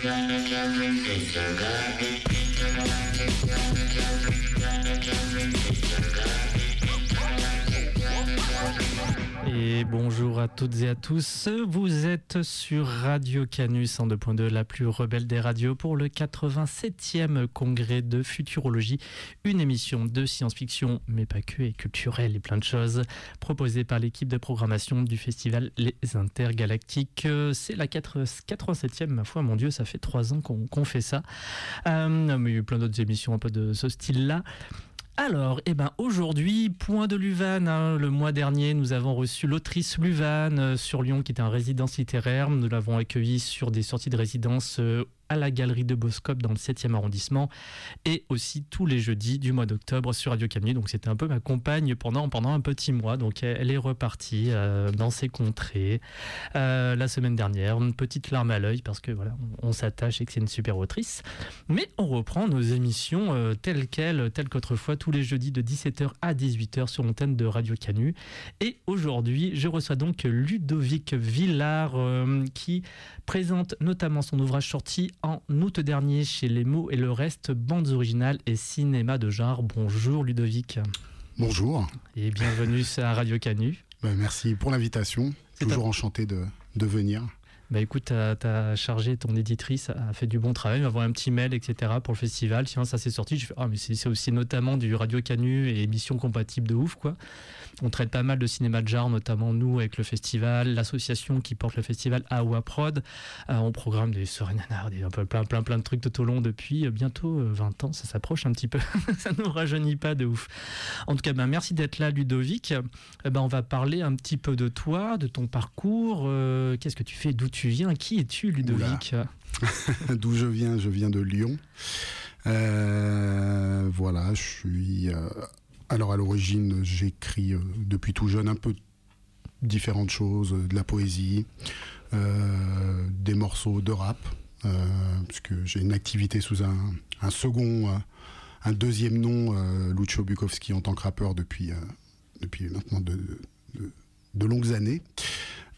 Yeah. Bonjour à toutes et à tous. Vous êtes sur Radio Canus en 2.2, la plus rebelle des radios pour le 87e congrès de futurologie, une émission de science-fiction, mais pas que, et culturelle et plein de choses, proposée par l'équipe de programmation du festival Les Intergalactiques. C'est la 87e, ma foi, mon Dieu, ça fait trois ans qu'on fait ça. Euh, mais il y a eu plein d'autres émissions un peu de ce style-là. Alors, eh ben, aujourd'hui, point de Luvan. Hein. le mois dernier, nous avons reçu l'autrice Luvan euh, sur Lyon, qui était en résidence littéraire. Nous l'avons accueillie sur des sorties de résidence euh, à la galerie de Boscop dans le 7e arrondissement et aussi tous les jeudis du mois d'octobre sur Radio Camille. Donc c'était un peu ma compagne pendant, pendant un petit mois. Donc elle est repartie euh, dans ses contrées euh, la semaine dernière. Une petite larme à l'œil parce que voilà, on, s'attache et que c'est une super autrice. Mais on reprend nos émissions euh, telles quelles, telles qu'autrefois, tous les jeudis de 17h à 18h sur l'antenne de Radio Canu. Et aujourd'hui, je reçois donc Ludovic Villard qui présente notamment son ouvrage sorti en août dernier chez Les mots et le reste, bandes originales et cinéma de genre. Bonjour Ludovic. Bonjour. Et bienvenue à Radio Canu. Ben, merci pour l'invitation. Toujours enchanté de, de venir. Bah écoute, tu as, chargé ton éditrice, a fait du bon travail, m'a envoyé un petit mail, etc. pour le festival. Tiens, ça s'est sorti. Je fais, ah, mais c'est aussi notamment du Radio Canu et émissions compatibles de ouf, quoi. On traite pas mal de cinéma de genre, notamment nous avec le festival, l'association qui porte le festival Awa Prod. Euh, on programme des Serenanards, des un peu plein, plein, plein de trucs tout au long depuis euh, bientôt 20 euh, ans. Ça s'approche un petit peu. ça nous rajeunit pas de ouf. En tout cas, ben, merci d'être là, Ludovic. ben, on va parler un petit peu de toi, de ton parcours. Qu'est-ce que tu fais, d'où tu viens Qui es-tu, Ludovic D'où je viens Je viens de Lyon. Euh, voilà, je suis. Euh, alors à l'origine, j'écris euh, depuis tout jeune un peu différentes choses, de la poésie, des morceaux de rap, puisque j'ai une activité sous un, second, un deuxième nom, Lucio Bukowski en tant que rappeur depuis, depuis maintenant de longues années.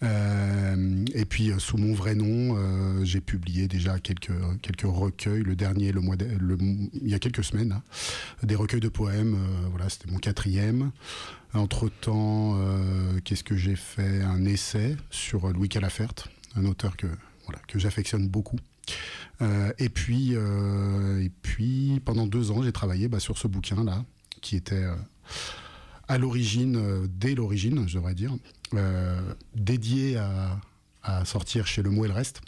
Euh, et puis euh, sous mon vrai nom, euh, j'ai publié déjà quelques quelques recueils. Le dernier, le mois, il y a quelques semaines, hein, des recueils de poèmes. voilà, c'était mon quatrième. Entre temps, qu'est-ce que j'ai fait? Un essai sur Louis Calafert, un auteur que que j'affectionne beaucoup. et puis et puis pendant deux ans, j'ai travaillé bah, sur ce bouquin là, qui était à l'origine, dès l'origine, je devrais dire, dédié à, sortir chez Le Mot et le Reste,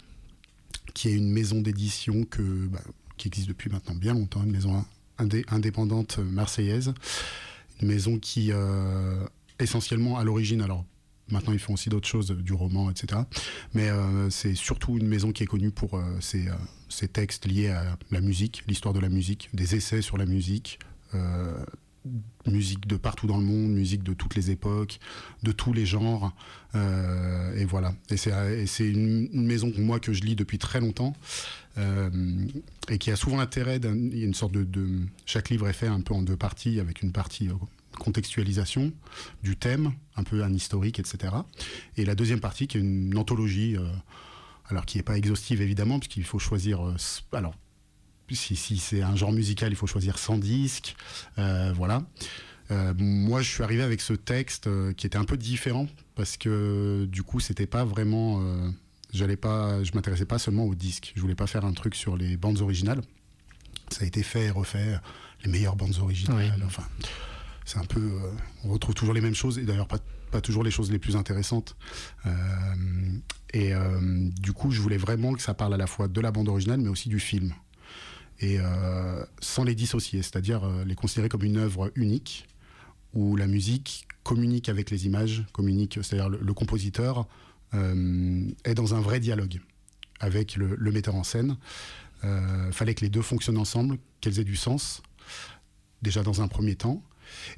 qui est une maison d'édition que, bah, qui existe depuis maintenant bien longtemps, une maison indépendante marseillaise, une maison qui, euh, essentiellement à l'origine, alors maintenant ils font aussi d'autres choses, du roman, etc. Mais euh, c'est surtout une maison qui est connue pour ses, ses, textes liés à la musique, l'histoire de la musique, des essais sur la musique, musique de partout dans le monde, musique de toutes les époques, de tous les genres, euh, et voilà. Et c'est une, une, maison moi que je lis depuis très longtemps euh, et qui a souvent l'intérêt il y a une sorte de, chaque livre est fait un peu en deux parties avec une partie euh, contextualisation du thème, un peu un historique, etc. Et la deuxième partie qui est une anthologie. Alors qui n'est pas exhaustive évidemment, puisqu'il faut choisir. Alors si, c'est un genre musical, il faut choisir 100 disques. Euh, voilà. Euh, moi, je suis arrivé avec ce texte euh, qui était un peu différent parce que du coup, c'était pas vraiment. j'allais pas, je m'intéressais pas seulement aux disques. Je voulais pas faire un truc sur les bandes originales. Ça a été fait et refait, les meilleures bandes originales. Enfin, c'est un peu. on retrouve toujours les mêmes choses et d'ailleurs pas, pas toujours les choses les plus intéressantes. et du coup, je voulais vraiment que ça parle à la fois de la bande originale, mais aussi du film et euh, sans les dissocier, c'est-à-dire euh, les considérer comme une œuvre unique où la musique communique avec les images, communique, c'est-à-dire le, compositeur euh, est dans un vrai dialogue avec le, metteur en scène. Euh, fallait que les deux fonctionnent ensemble, qu'elles aient du sens, déjà dans un premier temps.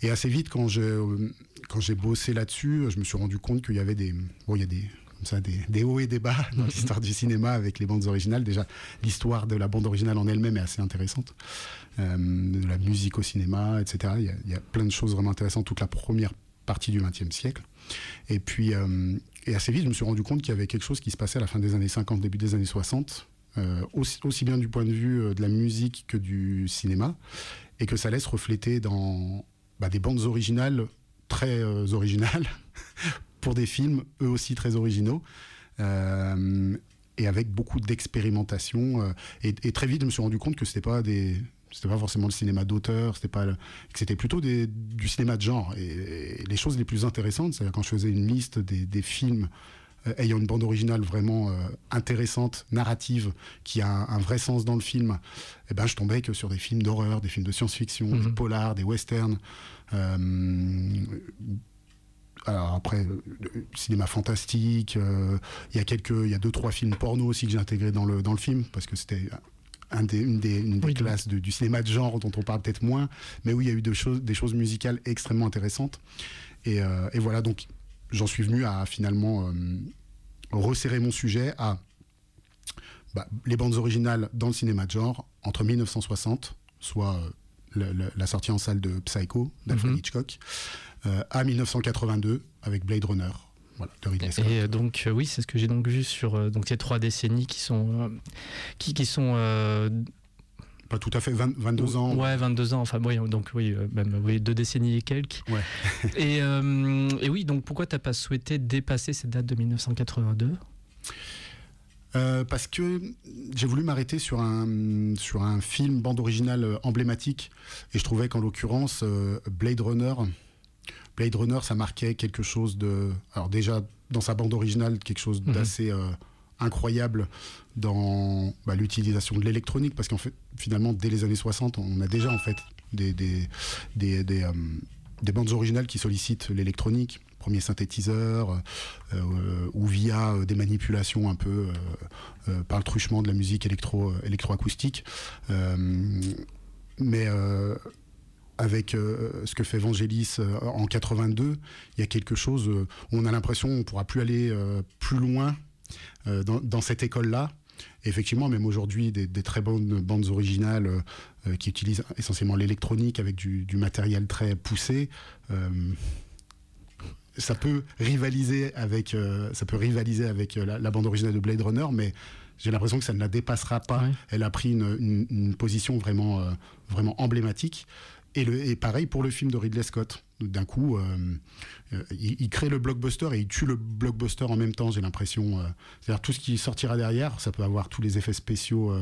Et assez vite, quand j'ai quand bossé là-dessus, je me suis rendu compte qu'il y avait des, bon, il y a des ça, des, hauts et des bas dans l'histoire du cinéma avec les bandes originales. Déjà, l'histoire de la bande originale en elle-même est assez intéressante. Euh, de la musique au cinéma, etc. Il y, a, plein de choses vraiment intéressantes toute la première partie du XXe siècle. Et puis, euh, et assez vite, je me suis rendu compte qu'il y avait quelque chose qui se passait à la fin des années 50, début des années 60, aussi, aussi, bien du point de vue de la musique que du cinéma, et que ça laisse refléter dans bah, des bandes originales très originales pour des films eux aussi très originaux. et avec beaucoup d'expérimentation. Et, et, très vite, je me suis rendu compte que c'était pas des, c'était pas forcément le cinéma d'auteur, c'était pas, c'était plutôt des, du cinéma de genre. Et, les choses les plus intéressantes, c'est quand je faisais une liste des, des films euh, ayant une bande originale vraiment euh, intéressante, narrative, qui a un, vrai sens dans le film, eh ben, je tombais que sur des films d'horreur, des films de science-fiction, des mhm. polars, des westerns. Euh, alors après, cinéma fantastique, il y a quelques, il y a deux trois films porno aussi que j'ai intégrés dans le dans le film parce que c'était une des, classes du cinéma de genre dont on parle peut-être moins, mais où il y a eu des choses, des choses musicales extrêmement intéressantes. Et, euh, voilà, donc j'en suis venu à finalement euh, resserrer mon sujet à bah, les bandes originales dans le cinéma de genre entre 1960, soit euh, la sortie en salle de Psycho d'Alfred mhm. Hitchcock, à 1982 avec Blade Runner et euh, donc euh, oui, c'est ce que j'ai donc vu sur euh, donc ces trois décennies qui sont qui, qui sont pas tout à fait 22 ans. Ouais, 22 ans. Enfin, oui, donc oui, même oui, deux décennies et quelques. Ouais. et, et, oui, donc pourquoi tu n'as pas souhaité dépasser cette date de 1982 parce que j'ai voulu m'arrêter sur un, sur un film bande originale emblématique et je trouvais qu'en l'occurrence Blade Runner Blade Runner, ça marquait quelque chose de. Alors, déjà, dans sa bande originale, quelque chose mhm. d'assez euh, incroyable dans bah, l'utilisation de l'électronique, parce qu'en fait, finalement, dès les années 60, on a déjà, en fait, des, des, des, des, euh, bandes originales qui sollicitent l'électronique premier synthétiseur euh, ou via des manipulations un peu par le truchement de la musique électro électroacoustique mais avec euh, ce que fait Vangelis euh, en 82, il y a quelque chose où on a l'impression qu'on ne pourra plus aller euh, plus loin dans, cette école-là. effectivement, même aujourd'hui, des, très bonnes bandes originales qui utilisent essentiellement l'électronique avec du, matériel très poussé, ça peut rivaliser avec, ça peut rivaliser avec la, bande originale de Blade Runner, mais j'ai l'impression que ça ne la dépassera pas. Elle a pris une, position vraiment, vraiment emblématique. Et, pareil pour le film de Ridley Scott. D'un coup, euh, euh, il, crée le blockbuster et il tue le blockbuster en même temps, j'ai l'impression. Euh. C'est-à-dire tout ce qui sortira derrière, ça peut avoir tous les effets spéciaux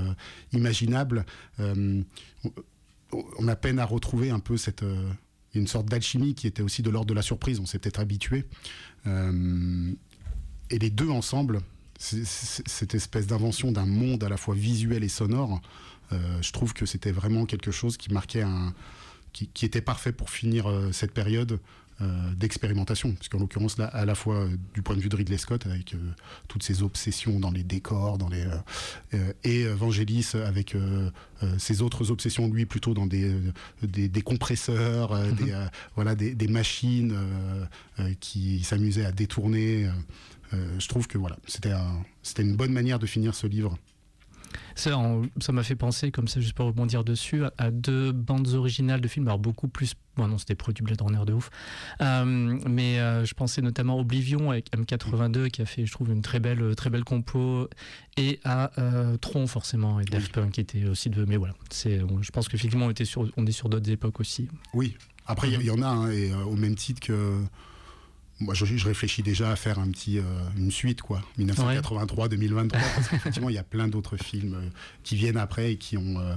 imaginables. on a peine à retrouver un peu cette une sorte d'alchimie qui était aussi de l'ordre de la surprise. On s'est peut-être habitué. et les deux ensemble, cette espèce d'invention d'un monde à la fois visuel et sonore, je trouve que c'était vraiment quelque chose qui marquait un, qui, était parfait pour finir euh, cette période euh, d'expérimentation, parce qu'en l'occurrence là, à la fois euh, du point de vue de Ridley Scott avec toutes ses obsessions dans les décors, dans les et Vangelis avec ses autres obsessions lui plutôt dans des des, compresseurs, des voilà des, des machines qui s'amusaient à détourner. je trouve que voilà c'était c'était une bonne manière de finir ce livre. Ça m'a fait penser, comme ça, juste pour rebondir dessus, à, deux bandes originales de films. Alors, beaucoup plus. Bon, non, c'était produit Blade Runner de ouf. Euh, mais euh, je pensais notamment à Oblivion avec M82 qui a fait, je trouve, une très belle, très belle compo. Et à euh, Tron, forcément, et Daft Punk qui était aussi de. Mais voilà, je pense qu'effectivement, on, était sur, on est sur d'autres époques aussi. Oui. Après, il y, en a, hein, et au même titre que moi, je, réfléchis déjà à faire un petit, euh, une suite, quoi, 1983-2023, parce qu'effectivement, il y a plein d'autres films euh, qui viennent après et qui ont, euh,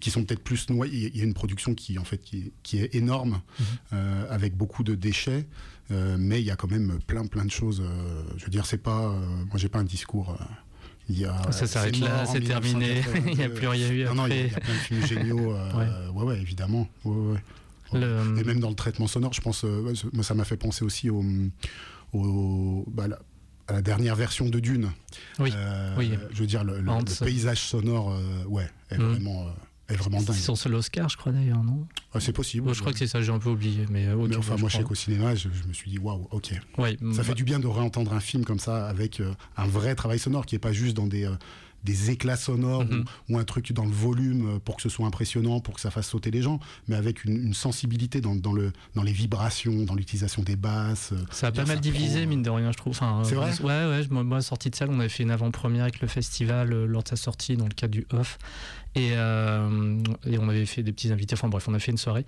qui sont peut-être plus noyés. Il y a une production qui, en fait, qui, est énorme, mhm. avec beaucoup de déchets, mais il y a quand même plein, plein de choses. je veux dire, c'est pas, moi, j'ai pas un discours. Il y a, ça s'arrête là, c'est terminé. il n'y a plus rien eu après. Non, non, il y, a, plein de films géniaux. ouais. ouais, évidemment. Ouais, ouais. Et même dans le traitement sonore, je pense, euh, moi, ça m'a fait penser aussi au, bah, à la dernière version de Dune. Oui. Euh, oui. Je veux dire, le, paysage sonore, euh, ouais, est mm. vraiment. est vraiment dingue. C'est son seul Oscar, je crois d'ailleurs, non? Ah, C'est possible. je crois que c'est ça, j'ai un peu oublié. Mais, enfin, moi, je sais qu'au cinéma, je, me suis dit, waouh, ok. ça fait du bien de réentendre un film comme ça avec un vrai travail sonore qui n'est pas juste dans des, des éclats sonores Mhm. ou, ou un truc dans le volume pour que ce soit impressionnant, pour que ça fasse sauter les gens, mais avec une, une sensibilité dans, dans, le, dans les vibrations, dans l'utilisation des basses. Ça a pas mal divisé, prend, mine de rien, je trouve. Enfin, C'est euh, vrai Ouais, ouais. Moi, sortie de salle, on avait fait une avant-première avec le festival euh, lors de sa sortie dans le cadre du Off. Et, euh, et on avait fait des petits invités. Enfin bref, on a fait une soirée.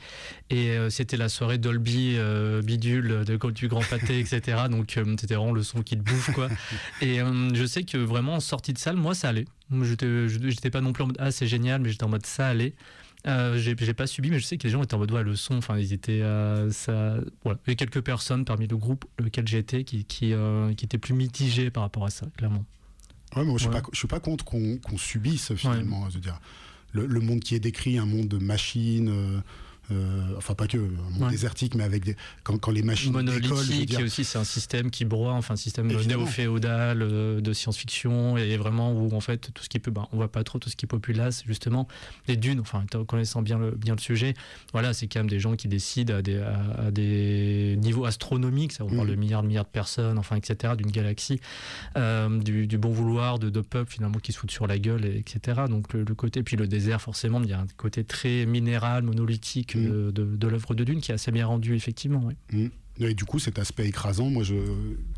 Et euh, c'était la soirée Dolby euh, bidule de, du Grand Pâté, etc. Donc c'était vraiment le son qui te bouffe, quoi. Et je sais que vraiment en sortie de salle, moi, ça allait. J'étais pas non plus en mode ah c'est génial, mais j'étais en mode ça allait. Euh, j'ai j'ai pas subi, mais je sais que les gens étaient en mode ouais, le son. Enfin, ils étaient euh, ça. Voilà, il y a quelques personnes parmi le groupe lequel j'étais qui qui, euh, qui étaient plus mitigées par rapport à ça, clairement. Ouais, mais moi, je suis Ouais. pas, je suis pas contre qu'on subisse finalement. Je veux dire, le, le monde qui est décrit, un monde de machines. euh, euh, enfin, pas que, un monde Ouais. désertique, mais avec des. Quand, quand les machines monolithique dire, et aussi c'est un système qui broie enfin un système néo-féodal euh, de science-fiction et vraiment où en fait tout ce qui peut ben, on voit pas trop tout ce qui est populace justement les dunes enfin en connaissant bien le, bien le sujet voilà c'est quand même des gens qui décident à des, à, à des niveaux astronomiques ça on parle Mhm. de milliards de milliards de personnes enfin etc d'une galaxie euh, du, du bon vouloir de, de peuples finalement qui se foutent sur la gueule et etc donc le, le côté puis le désert forcément il y a un côté très minéral monolithique. De, de, de l'œuvre de Dune qui est assez bien rendu effectivement ouais. Et du coup, cet aspect écrasant, moi, je,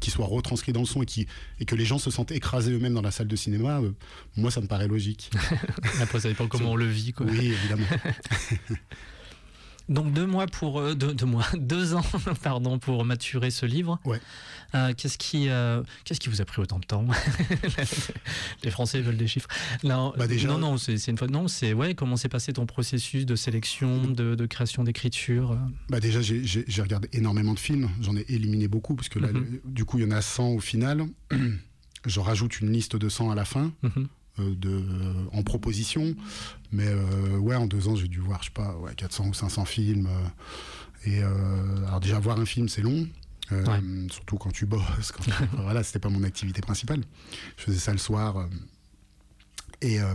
qui soit retranscrit dans le son et, qui, et que les gens se sentent écrasés eux-mêmes dans la salle de cinéma, euh, moi, ça me paraît logique. Après, ça dépend comment on le vit. Quoi. Oui, évidemment. Donc deux mois pour euh, deux, deux mois, deux ans, pardon, pour maturer ce livre. Ouais. Euh, qu'est-ce qui, euh, qu'est-ce qui vous a pris autant de temps Les Français veulent des chiffres. Non, Bah, déjà- non, non, c'est une fois. Non, c'est ouais. Comment s'est passé ton processus de sélection, de, de création, d'écriture Bah déjà, j'ai- regardé énormément de films. J'en ai éliminé beaucoup, parce que là, Mhm. le- du coup, il y en a 100 au final. Je rajoute une liste de 100 à la fin. Mhm. euh, de, euh, en proposition. Mais euh, ouais, en deux ans, j'ai dû voir, je sais pas, ouais, 400 ou 500 films. euh, et euh, alors déjà, voir un film, c'est long. euh, Ouais. Surtout quand tu bosses. Quand, voilà, c'était pas mon activité principale. Je faisais ça le soir. euh, et euh,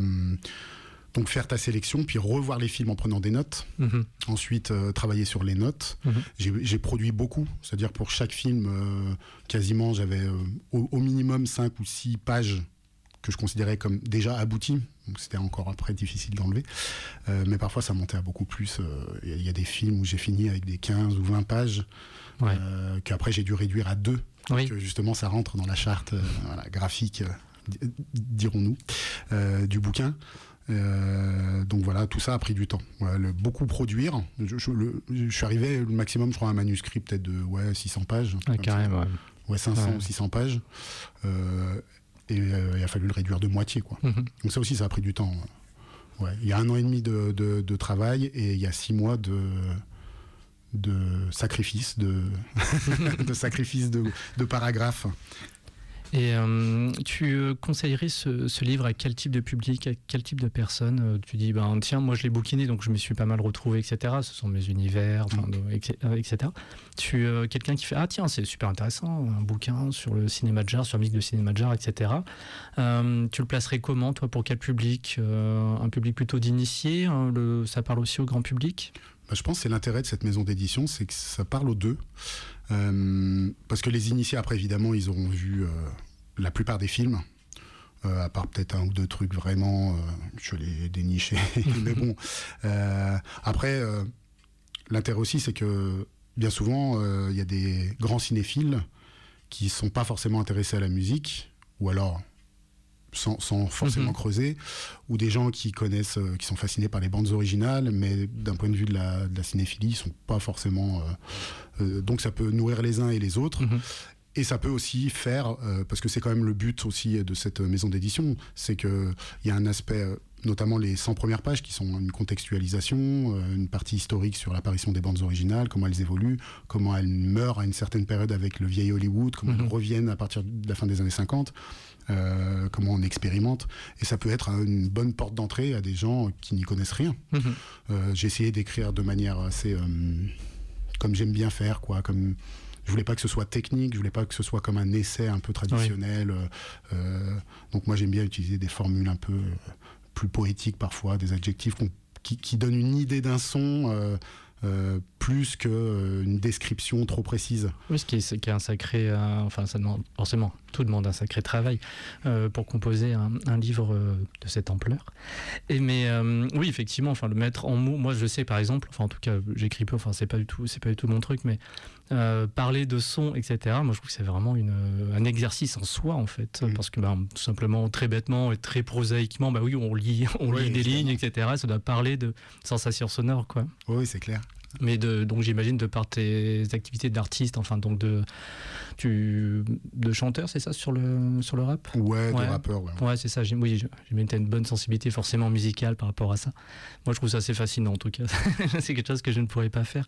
donc faire ta sélection, puis revoir les films en prenant des notes. Mhm. Ensuite, euh, travailler sur les notes. Mhm. J'ai j'ai produit beaucoup, c'est-à-dire pour chaque film, euh, quasiment, j'avais euh, au, au minimum 5 ou 6 pages que je considérais comme déjà abouties. Donc c'était encore après difficile d'enlever. Euh, mais parfois, ça montait à beaucoup plus. euh, Il y a- il y, a des films où j'ai fini avec des 15 ou 20 pages, Ouais. euh, qu'après j'ai dû réduire à deux. Oui. Que justement, ça rentre dans la charte euh, voilà, graphique, di- dirons-nous, du bouquin. Euh, donc voilà, tout ça a pris du temps. Le- beaucoup produire. Je, je- le- je suis arrivé le maximum, je crois, à un manuscrit peut-être de ouais, 600 pages. ça. carrément. ouais. Ouais, 500 Ouais. ou 600 pages. Euh, et euh, il a fallu le réduire de moitié. Quoi. Mhm. Donc ça aussi, ça a pris du temps. Ouais. Il y a un an et demi de, de- de travail et il y a six mois de, de sacrifice, de, de sacrifice de, de paragraphes. Et euh, tu conseillerais ce, livre à quel type de public, à quel type de personnes Euh, Tu dis, ben tiens, moi je l'ai bouquiné, donc je me suis pas mal retrouvé, etc. Ce sont mes univers, etc. Tu euh, quelqu'un qui fait, ah tiens, c'est super intéressant, un bouquin sur le cinéma de genre, sur la musique de cinéma de genre, etc. Euh, tu le placerais comment, toi, pour quel public Un public plutôt d'initiés hein, le- Ça parle aussi au grand public? Bah, je pense que c'est l'intérêt de cette maison d'édition, c'est que ça parle aux deux. Parce que les initiés, après, évidemment, ils auront vu la plupart des films. euh, à part peut-être un ou deux trucs vraiment, euh, je les dénicher. Mais bon, euh, après, l'intérêt aussi, c'est que bien souvent, il y a des grands cinéphiles qui sont pas forcément intéressés à la musique, ou alors sans, sans forcément Mhm. creuser, ou des gens qui connaissent, qui sont fascinés par les bandes originales, mais d'un point de vue de la, de la cinéphilie, ils sont pas forcément. donc ça peut nourrir les uns et les autres. Mhm. Et ça peut aussi faire, euh, parce que c'est quand même le but aussi de cette maison d'édition, c'est qu'il y a un aspect, euh, notamment les 100 premières pages, qui sont une contextualisation, euh, une partie historique sur l'apparition des bandes originales, comment elles évoluent, comment elles meurent à une certaine période avec le vieil Hollywood, comment Mhm. elles reviennent à partir de la fin des années 50, euh, comment on expérimente. Et ça peut être une bonne porte d'entrée à des gens qui n'y connaissent rien. Mhm. Euh, j'ai essayé d'écrire de manière assez euh, comme j'aime bien faire quoi comme je voulais pas que ce soit technique je voulais pas que ce soit comme un essai un peu traditionnel euh, euh, donc moi j'aime bien utiliser des formules un peu euh, plus poétiques parfois des adjectifs qui, qui donnent une idée d'un son euh, plus qu'une description trop précise. Oui, ce qui est, qui est un sacré, enfin ça demande forcément, tout demande un sacré travail pour composer un, livre de cette ampleur. Et mais oui, effectivement, enfin le mettre en mots, moi je sais par exemple, enfin en tout cas j'écris peu, enfin c'est pas du tout, c'est pas du tout mon truc, mais parler de son, etc. Moi je trouve que c'est vraiment une, un exercice en soi en fait, mm. parce que ben, tout simplement très bêtement et très prosaïquement, bah oui, on lit, on lit des lignes, etc. Ça doit parler de sensations sonores, quoi. Oui, c'est clair. Mais de, donc j'imagine de par tes activités d'artiste, enfin donc de, tu, de chanteur, c'est ça sur le, sur le rap? Ouais, de rappeur, ouais. Ouais, c'est ça. Oui, j'imagine que une bonne sensibilité forcément musicale par rapport à ça. Moi, je trouve ça assez fascinant en tout cas. c'est quelque chose que je ne pourrais pas faire.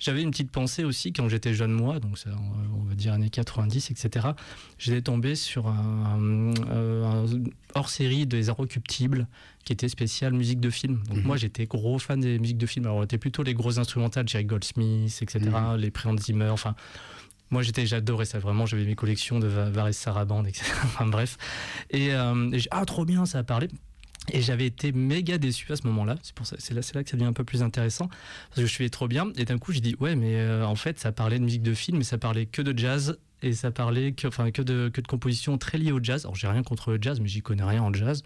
J'avais une petite pensée aussi quand j'étais jeune moi, donc ça, on va dire années 90, etc. J'étais tombé sur un, hors-série des Inrecuptibles qui était spécial musique de film. Donc mhm. moi j'étais gros fan des musiques de film. Alors c'était plutôt les gros instrumentales, Jerry Goldsmith, etc. Mhm. Les pré Zimmer, enfin moi, j'étais, j'adorais ça vraiment. J'avais mes collections de Vares Sarabande, etc. enfin, bref. Et, euh, et ah, trop bien, ça a parlé. Et j'avais été méga déçu à ce moment-là. C'est pour ça, c'est là, c'est là que ça devient un peu plus intéressant parce que je suis trop bien. Et d'un coup, j'ai dit ouais, mais euh, en fait, ça parlait de musique de film, mais ça parlait que de jazz et ça parlait que, enfin, que de que de compositions très liées au jazz. Alors, j'ai rien contre le jazz, mais j'y connais rien en jazz.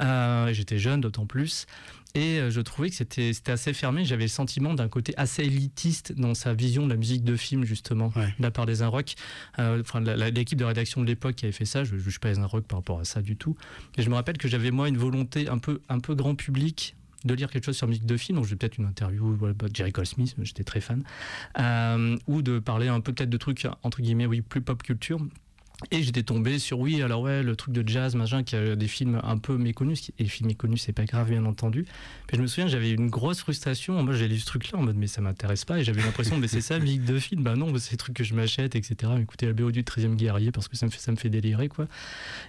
Euh, j'étais jeune, d'autant plus. Et euh, je trouvais que c'était assez fermé. J'avais le sentiment d'un côté assez élitiste dans sa vision de la musique de film, justement, de la part des Inrock. Euh, enfin, l'équipe de rédaction de l'époque qui avait fait ça, je ne juge pas les Inrock par rapport à ça du tout. Et je me rappelle que j'avais, moi, une volonté un peu, un peu grand public de lire quelque chose sur musique de film, donc j'ai peut-être une interview de Jerry Cole Smith, j'étais très fan, euh, ou de parler un peu peut-être de trucs entre guillemets oui plus pop culture. Et j'étais tombé sur oui, alors ouais, le truc de jazz, machin, qui a des films un peu méconnus. Et les films méconnus, c'est pas grave, bien entendu. Mais je me souviens, j'avais une grosse frustration. Moi, j'ai lu ce truc-là en mode, mais ça m'intéresse pas. Et j'avais l'impression, mais c'est ça, musique de film. Bah non, c'est des trucs que je m'achète, etc. Écoutez la BO du 13e guerrier parce que ça me fait, ça me fait délirer, quoi.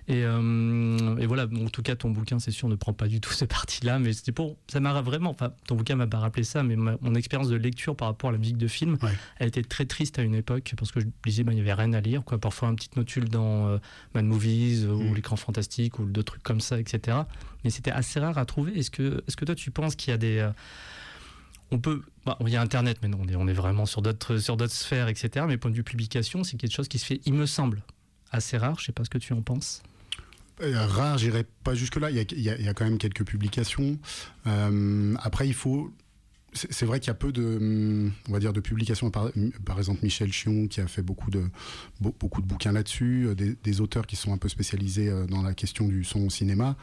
Et, euh, et voilà, en tout cas, ton bouquin, c'est sûr, ne prend pas du tout cette partie-là. Mais c'était pour. Ça m'a vraiment. Enfin, ton bouquin m'a pas rappelé ça, mais mon expérience de lecture par rapport à la musique de film, elle était très triste à une époque parce que je disais, bah, il y avait rien à lire, quoi. Parfois, un petit notule dans. Euh, Mad Movies ou mm. l'écran fantastique ou d'autres trucs comme ça, etc. Mais c'était assez rare à trouver. Est-ce que, est-ce que toi tu penses qu'il y a des euh, on peut, bah, il y a Internet, mais non, on est, on est vraiment sur d'autres, sur d'autres sphères, etc. Mais point de vue publication, c'est quelque chose qui se fait, il me semble, assez rare. Je sais pas ce que tu en penses. Euh, rare, j'irai pas jusque là. Il y, a, y a, quand même quelques publications. Euh, après, il faut c'est vrai qu'il y a peu de, on va dire, de publications. Par, exemple, Michel Chion qui a fait beaucoup de, beaucoup de bouquins là-dessus, euh, des, auteurs qui sont un peu spécialisés euh, dans la question du son au cinéma.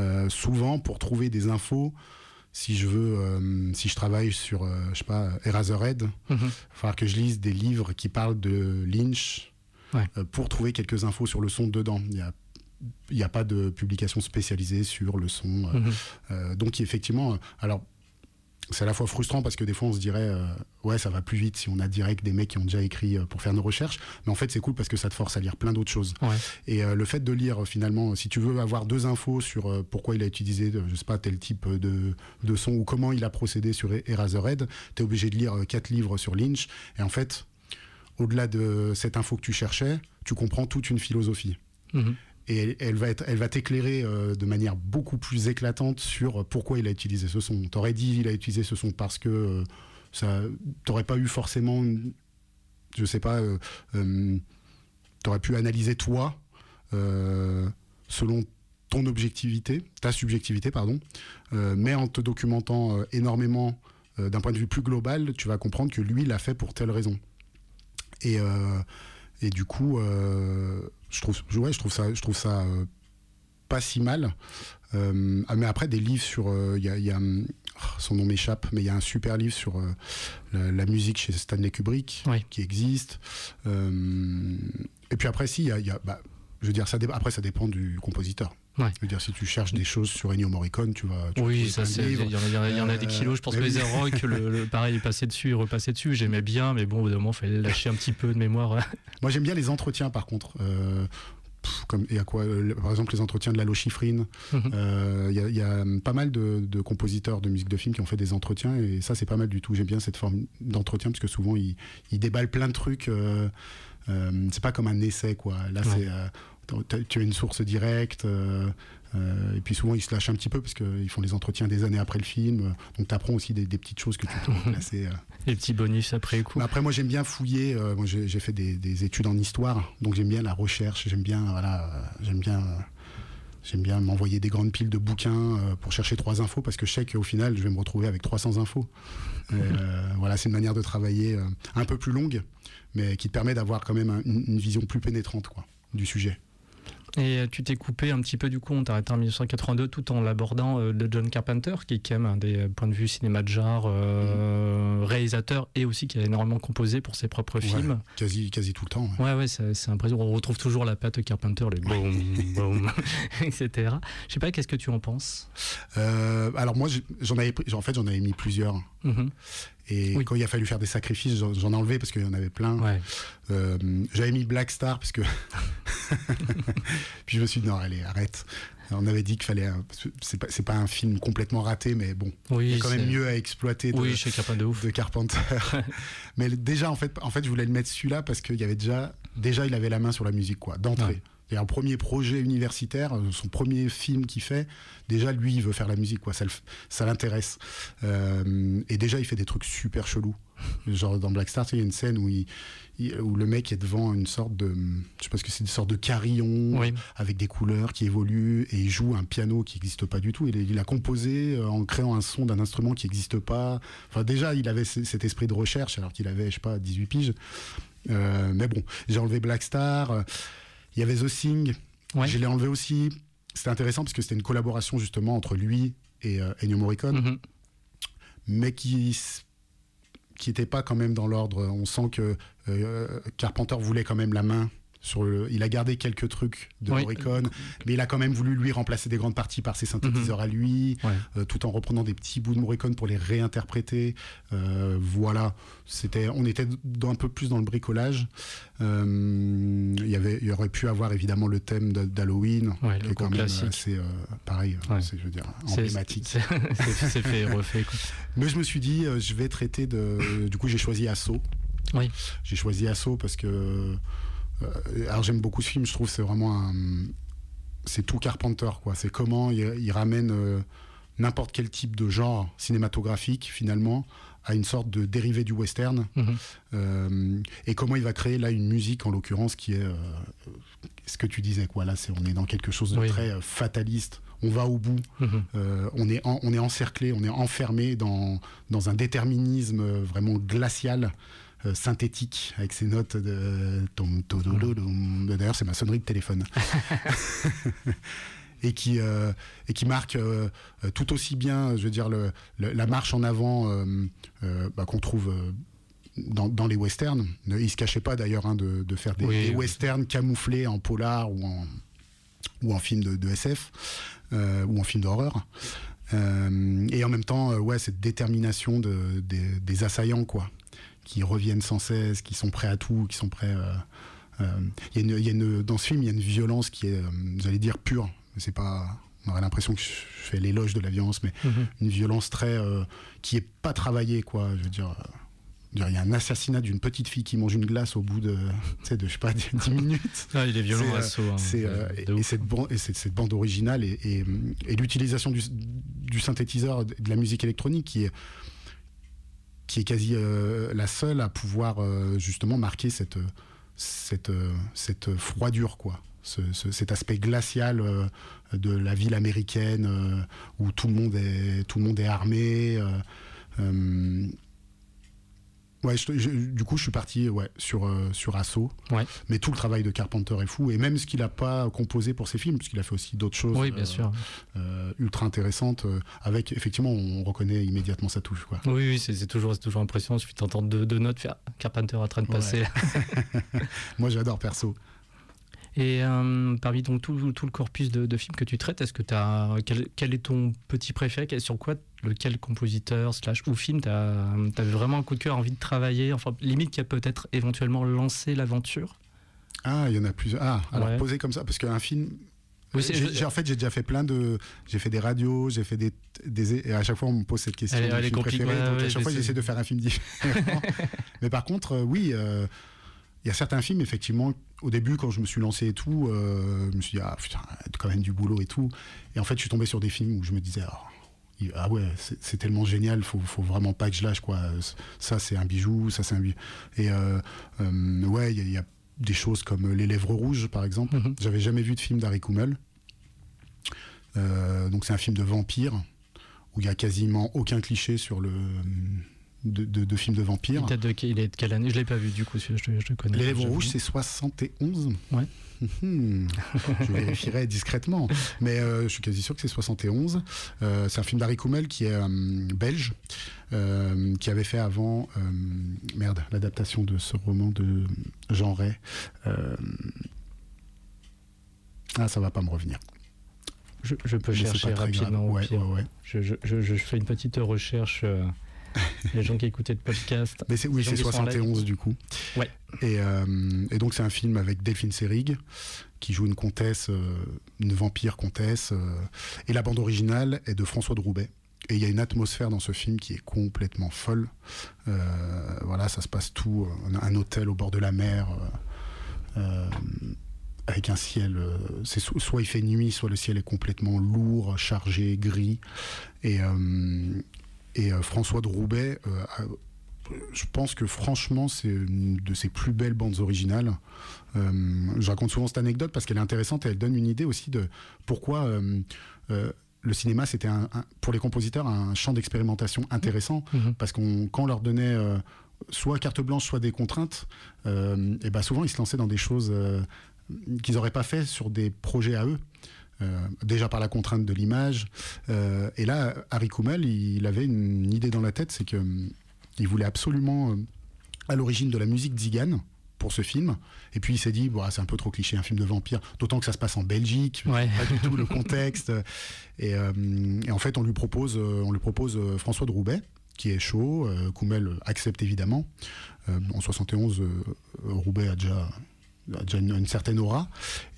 Euh, souvent, pour trouver des infos, si je veux, si je travaille sur, je sais pas, Eraserhead, il va falloir que je lise des livres qui parlent de Lynch pour trouver quelques infos sur le son dedans. Il y a il n'y a pas de publication spécialisée sur le son. Mhm. donc effectivement, alors c'est à la fois frustrant parce que des fois on se dirait euh, ouais ça va plus vite si on a direct des mecs qui ont déjà écrit euh, pour faire nos recherches. Mais en fait c'est cool parce que ça te force à lire plein d'autres choses. Et euh, le fait de lire finalement si tu veux avoir deux infos sur pourquoi il a utilisé je sais pas tel type de, de son ou comment il a procédé sur Eraserhead tu es obligé de lire quatre livres sur Lynch. Et en fait au-delà de cette info que tu cherchais tu comprends toute une philosophie. Mm-hmm et elle va elle va t'éclairer euh, de manière beaucoup plus éclatante sur pourquoi il a utilisé ce son. T'aurais dit il a utilisé ce son parce que euh, ça, t'aurais pas eu forcément, je sais pas, euh, euh, t'aurais pu analyser toi selon ton objectivité, ta subjectivité pardon, mais en te documentant énormément d'un point de vue plus global, tu vas comprendre que lui l'a fait pour telle raison. Et et du coup, euh, je, trouve, ouais, je trouve ça, je trouve ça euh, pas si mal. Euh, ah, mais après, des livres sur. Il y a, oh, son nom m'échappe, mais il y a un super livre sur la, musique chez Stanley Kubrick qui existe. et puis après, si, il y a. bah, je veux dire, ça après, ça dépend du compositeur. Je veux dire, si tu cherches des choses sur Ennio Morricone, tu vas. oui, ça c'est. Il y, en a des kilos. Je pense que les Rock, le, le, pareil, passé dessus, il repassait dessus. J'aimais bien, mais bon, au bout d'un moment, il fallait lâcher un petit peu de mémoire. Moi, j'aime bien les entretiens, par contre. Euh, comme, et à quoi euh, Par exemple, les entretiens de Lalo Schifrin. Mhm. Euh, il y, a pas mal de, compositeurs de musique de film qui ont fait des entretiens, et ça, c'est pas mal du tout. J'aime bien cette forme d'entretien, parce que souvent, ils, déballent plein de trucs. c'est pas comme un essai, quoi. Là, c'est tu as une source directe. et puis souvent, ils se lâchent un petit peu parce qu'ils font les entretiens des années après le film. Donc, tu apprends aussi des, petites choses que tu peux placer. Les petits bonus après coup. après, moi, j'aime bien fouiller. moi, j'ai fait des, des, études en histoire. Donc, j'aime bien la recherche. J'aime bien, voilà, j'aime bien J'aime bien m'envoyer des grandes piles de bouquins euh, pour chercher trois infos parce que je sais qu'au final, je vais me retrouver avec 300 infos. Euh, voilà, c'est une manière de travailler euh, un peu plus longue, mais qui te permet d'avoir quand même une, une, vision plus pénétrante quoi, du sujet. Et euh, tu t'es coupé un petit peu du coup, on t'a arrêté en 1982 tout en l'abordant de euh, John Carpenter, qui est quand même un des euh, points de vue cinéma de genre, mm. réalisateur et aussi qui a énormément composé pour ses propres films. Quasi, quasi tout le temps. Ouais, ouais, c'est impressionnant. On retrouve toujours la patte Carpenter, les boum, boum, etc. Je sais pas, qu'est-ce que tu en penses? Alors moi, j'en avais, en fait, j'en avais mis plusieurs. Mm-hmm. Et quand il a fallu faire des sacrifices, j'en ai enlevé parce qu'il y en avait plein. Euh, j'avais mis Black Star parce que. Puis je me suis dit, non, allez, arrête. On avait dit qu'il fallait. C'est pas, pas un film complètement raté, mais bon. il y a quand même mieux à exploiter de, oui, de, ouf. de Carpenter. mais déjà, en fait, en fait, je voulais le mettre celui-là parce qu'il y avait déjà. Déjà, il avait la main sur la musique, quoi, d'entrée et un premier projet universitaire, euh, son premier film qu'il fait, déjà lui il veut faire la musique, quoi, ça, ça l'intéresse. Euh, et déjà il fait des trucs super chelous. Genre dans Black Star, il y a une scène où, il, où le mec est devant une sorte de, je sais pas ce que c'est, une sorte de carillon avec des couleurs qui évoluent et il joue un piano qui n'existe pas du tout. Il, il a composé euh, en créant un son d'un instrument qui n'existe pas. Enfin déjà il avait cet esprit de recherche alors qu'il avait je sais pas 18 piges. mais bon, j'ai enlevé Black Star. Il y avait The Thing, je l'ai enlevé aussi. C'était intéressant parce que c'était une collaboration justement entre lui et euh, Ennio Morricone, mm-hmm. mais qui qui n'était pas quand même dans l'ordre. On sent que euh, Carpenter voulait quand même la main il a gardé quelques trucs de Morricone, mais il a quand même voulu lui remplacer des grandes parties par ses synthétiseurs mhm. à lui, euh, tout en reprenant des petits bouts de Morricone pour les réinterpréter. Euh, voilà, c'était, on était un peu plus dans le bricolage. Euh, il y avait, il y aurait pu avoir évidemment le thème d'Halloween, qui est quand même assez pareil, c'est, je veux dire, emblématique. C'est fait refait. Mais je me suis dit, je vais traiter de. Du coup, j'ai choisi. Oui. J'ai choisi Assaut parce que alors j'aime beaucoup ce film, je trouve c'est vraiment un, c'est tout Carpenter quoi. C'est comment il, ramène euh, n'importe quel type de genre cinématographique finalement à une sorte de dérivé du western mhm. euh, et comment il va créer là une musique en l'occurrence qui est ce que tu disais quoi là c'est on est dans quelque chose de très fataliste on va au bout mhm. on est on est encerclé on est enfermé dans dans un déterminisme vraiment glacial euh, synthétique avec ses notes de d'ailleurs c'est ma sonnerie de téléphone. Et qui euh, et qui marque euh, tout aussi bien je veux dire le, la marche en avant bah, qu'on trouve dans, dans, les westerns. Il se cachait pas d'ailleurs hein, de, de, faire des, westerns camouflés en polar ou en ou en film de, SF ou en film d'horreur. Et en même temps ouais cette détermination de, des, des assaillants quoi qui reviennent sans cesse, qui sont prêts à tout, qui sont prêts. Euh, euh, y y a une, dans ce film, il y a une violence qui est, euh, vous allez dire, pure. C'est pas, on aurait l'impression que je fais l'éloge de la violence, mais mhm. une violence très qui est pas travaillée, quoi. Je veux dire. Il y a un assassinat d'une petite fille qui mange une glace au bout de, de je sais pas, 10 minutes. Ah, il est violent, hein, c'est, et, cette bande, et cette, bande originale et, et, l'utilisation du, du, synthétiseur de la musique électronique qui est, qui est quasi euh, la seule à pouvoir euh, justement marquer cette, cette, cette froidure, quoi. cet aspect glacial euh, de la ville américaine où tout le monde est, tout le monde est armé. Ouais, du coup, je suis parti ouais, sur, euh, sur. Ouais. Mais tout le travail de Carpenter est fou. Et même ce qu'il n'a pas composé pour ses films, puisqu'il a fait aussi d'autres choses oui, bien sûr. Euh, ultra intéressantes, euh, avec effectivement, on reconnaît immédiatement sa touche. Quoi. Oui, oui c'est toujours, toujours impressionnant. Il suffit d'entendre deux, deux, notes, faire Carpenter en train de passer. Moi, j'adore perso. Et euh, parmi donc tout, le corpus de, films que tu traites, est-ce que as quel, est ton petit préféré Sur quoi lequel compositeur slash ou film tu as, vraiment un coup de cœur, envie de travailler? Enfin, limite qui a peut-être éventuellement lancé l'aventure? Ah, il y en a plusieurs. Ah, alors posé comme ça, parce qu'un film. Oui, en fait, j'ai déjà fait plein de. J'ai fait des radios, j'ai fait des, Et à chaque fois, on me pose cette question. Elle, elle est donc à chaque fois, j'essaie de faire un film différent. Mais par contre, euh, oui. Euh, il y a certains films, effectivement, au début, quand je me suis lancé et tout, euh, je me suis dit, ah putain, quand même du boulot et tout. Et en fait, je suis tombé sur des films où je me disais, ah, ah ouais, c'est tellement génial, faut, faut vraiment pas que je lâche, quoi. Ça, c'est un bijou, ça, c'est un bijou. Et euh, euh, ouais, il y, a des choses comme Les Lèvres Rouges, par exemple. Mm-hmm. J'avais jamais vu de film d'Harry Kummel. donc, c'est un film de vampire où il y a quasiment aucun cliché sur le de, de, films de vampires. Il, de, il est de quelle année? Je ne l'ai pas vu du coup, je, je, connais. Les Lèvres Rouges, c'est 71 Ouais. Hmm. je vérifierai discrètement. Mais euh, je suis quasi sûr que c'est 71. Euh, c'est un film d'Harry Kummel qui est euh, belge, qui avait fait avant, merde, l'adaptation de ce roman de Jean Ray. ah, ça va pas me revenir. Je, peux chercher rapidement. Ouais, ouais, ouais. Je, je, fais une petite recherche les gens qui écoutaient le podcast. Mais c'est, oui, c'est 71 du coup. Ouais. Et, euh, et donc c'est un film avec Delphine Seyrig qui joue une comtesse, euh, une vampire comtesse. Euh, et la bande originale est de François de Roubaix. Et il y a une atmosphère dans ce film qui est complètement folle. voilà, ça se passe tout, un hôtel au bord de la mer. avec un ciel, c'est soit il fait nuit, soit le ciel est complètement lourd, chargé, gris. Et, et euh, François de Roubaix, euh, je pense que franchement, c'est une de ses plus belles bandes originales. Euh, je raconte souvent cette anecdote parce qu'elle est intéressante et elle donne une idée aussi de pourquoi le cinéma, c'était pour les compositeurs un champ d'expérimentation intéressant. Mmh. Mmh. Parce qu'on quand on leur donnait soit carte blanche, soit des contraintes, et ben souvent ils se lançaient dans des choses qu'ils n'auraient pas fait sur des projets à eux. Euh, déjà par la contrainte de l'image. Euh, et là, Harry Kummel, il, avait une idée dans la tête, c'est qu'il il voulait absolument, euh, à l'origine de la musique Zigan, pour ce film. Et puis il s'est dit, bon, c'est un peu trop cliché, un film de vampire, d'autant que ça se passe en Belgique, pas du tout le contexte. Et, en fait, on lui propose, on lui propose François de Roubaix, qui est chaud. Kummel accepte évidemment. en 71, Roubaix a déjà déjà une, certaine aura.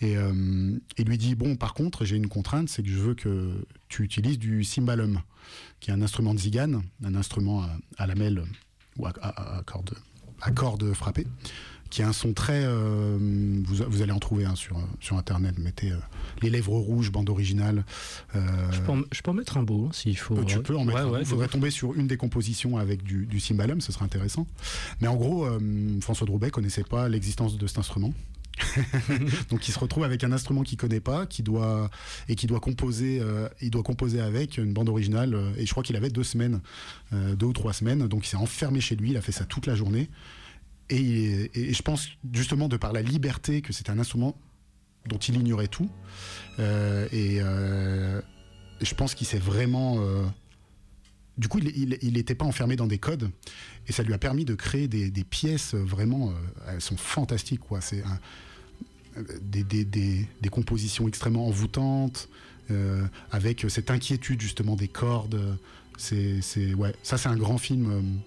Et euh, il lui dit Bon, par contre, j'ai une contrainte, c'est que je veux que tu utilises du cymbalum, qui est un instrument de zigane, un instrument à, à lamelle ou à, à, corde, à corde frappée qui a un son très. Euh, vous, vous, allez en trouver un sur, sur Internet. Mettez euh, Les Lèvres Rouges, bande originale. Euh, je, peux en, je, peux en, mettre un beau hein, s'il faut. tu peux en mettre un Il faudrait tomber sur une des compositions avec du, du cymbalum, ce serait intéressant. Mais en gros, François Droubet connaissait pas l'existence de cet instrument. donc il se retrouve avec un instrument qu'il connaît pas, qui doit et qui doit composer, il doit composer avec une bande originale. et je crois qu'il avait deux semaines, deux ou trois semaines. Donc il s'est enfermé chez lui, il a fait ça toute la journée. Et, je pense justement de par la liberté que c'est un instrument dont il ignorait tout. Euh, euh, et, je pense qu'il s'est vraiment... Euh, du coup, il n'était pas enfermé dans des codes. Et ça lui a permis de créer des, pièces vraiment... elles sont fantastiques, quoi. C'est des, des, compositions extrêmement envoûtantes, avec cette inquiétude justement des cordes. C'est, ouais, ça c'est un grand film,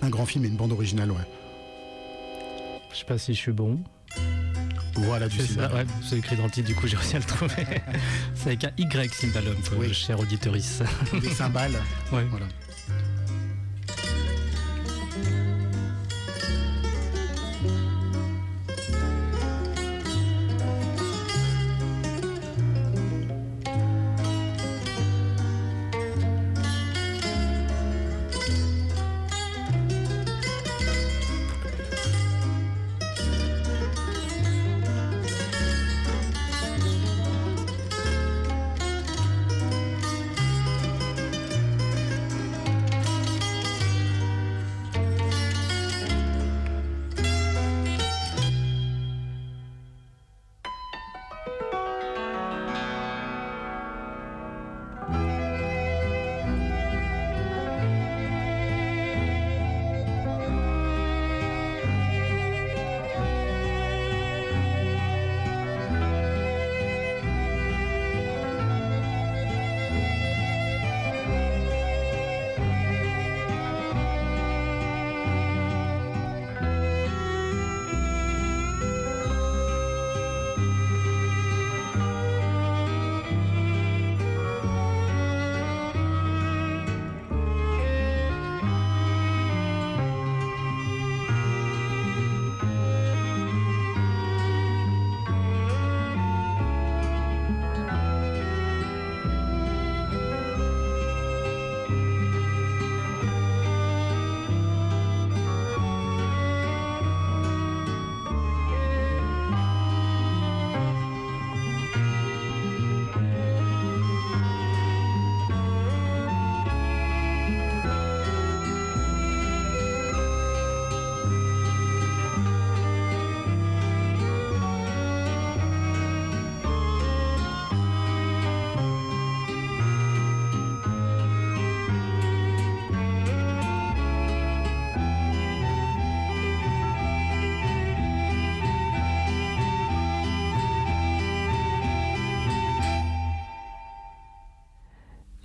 un grand film et une bande originale, ouais. Je sais pas si je suis bon. Voilà du ça, ouais, c'est écrit dans le titre, du coup j'ai réussi à le trouver. c'est avec un Y Cymbalum, oui. cher auditoris. Des cymbales. ouais. Voilà.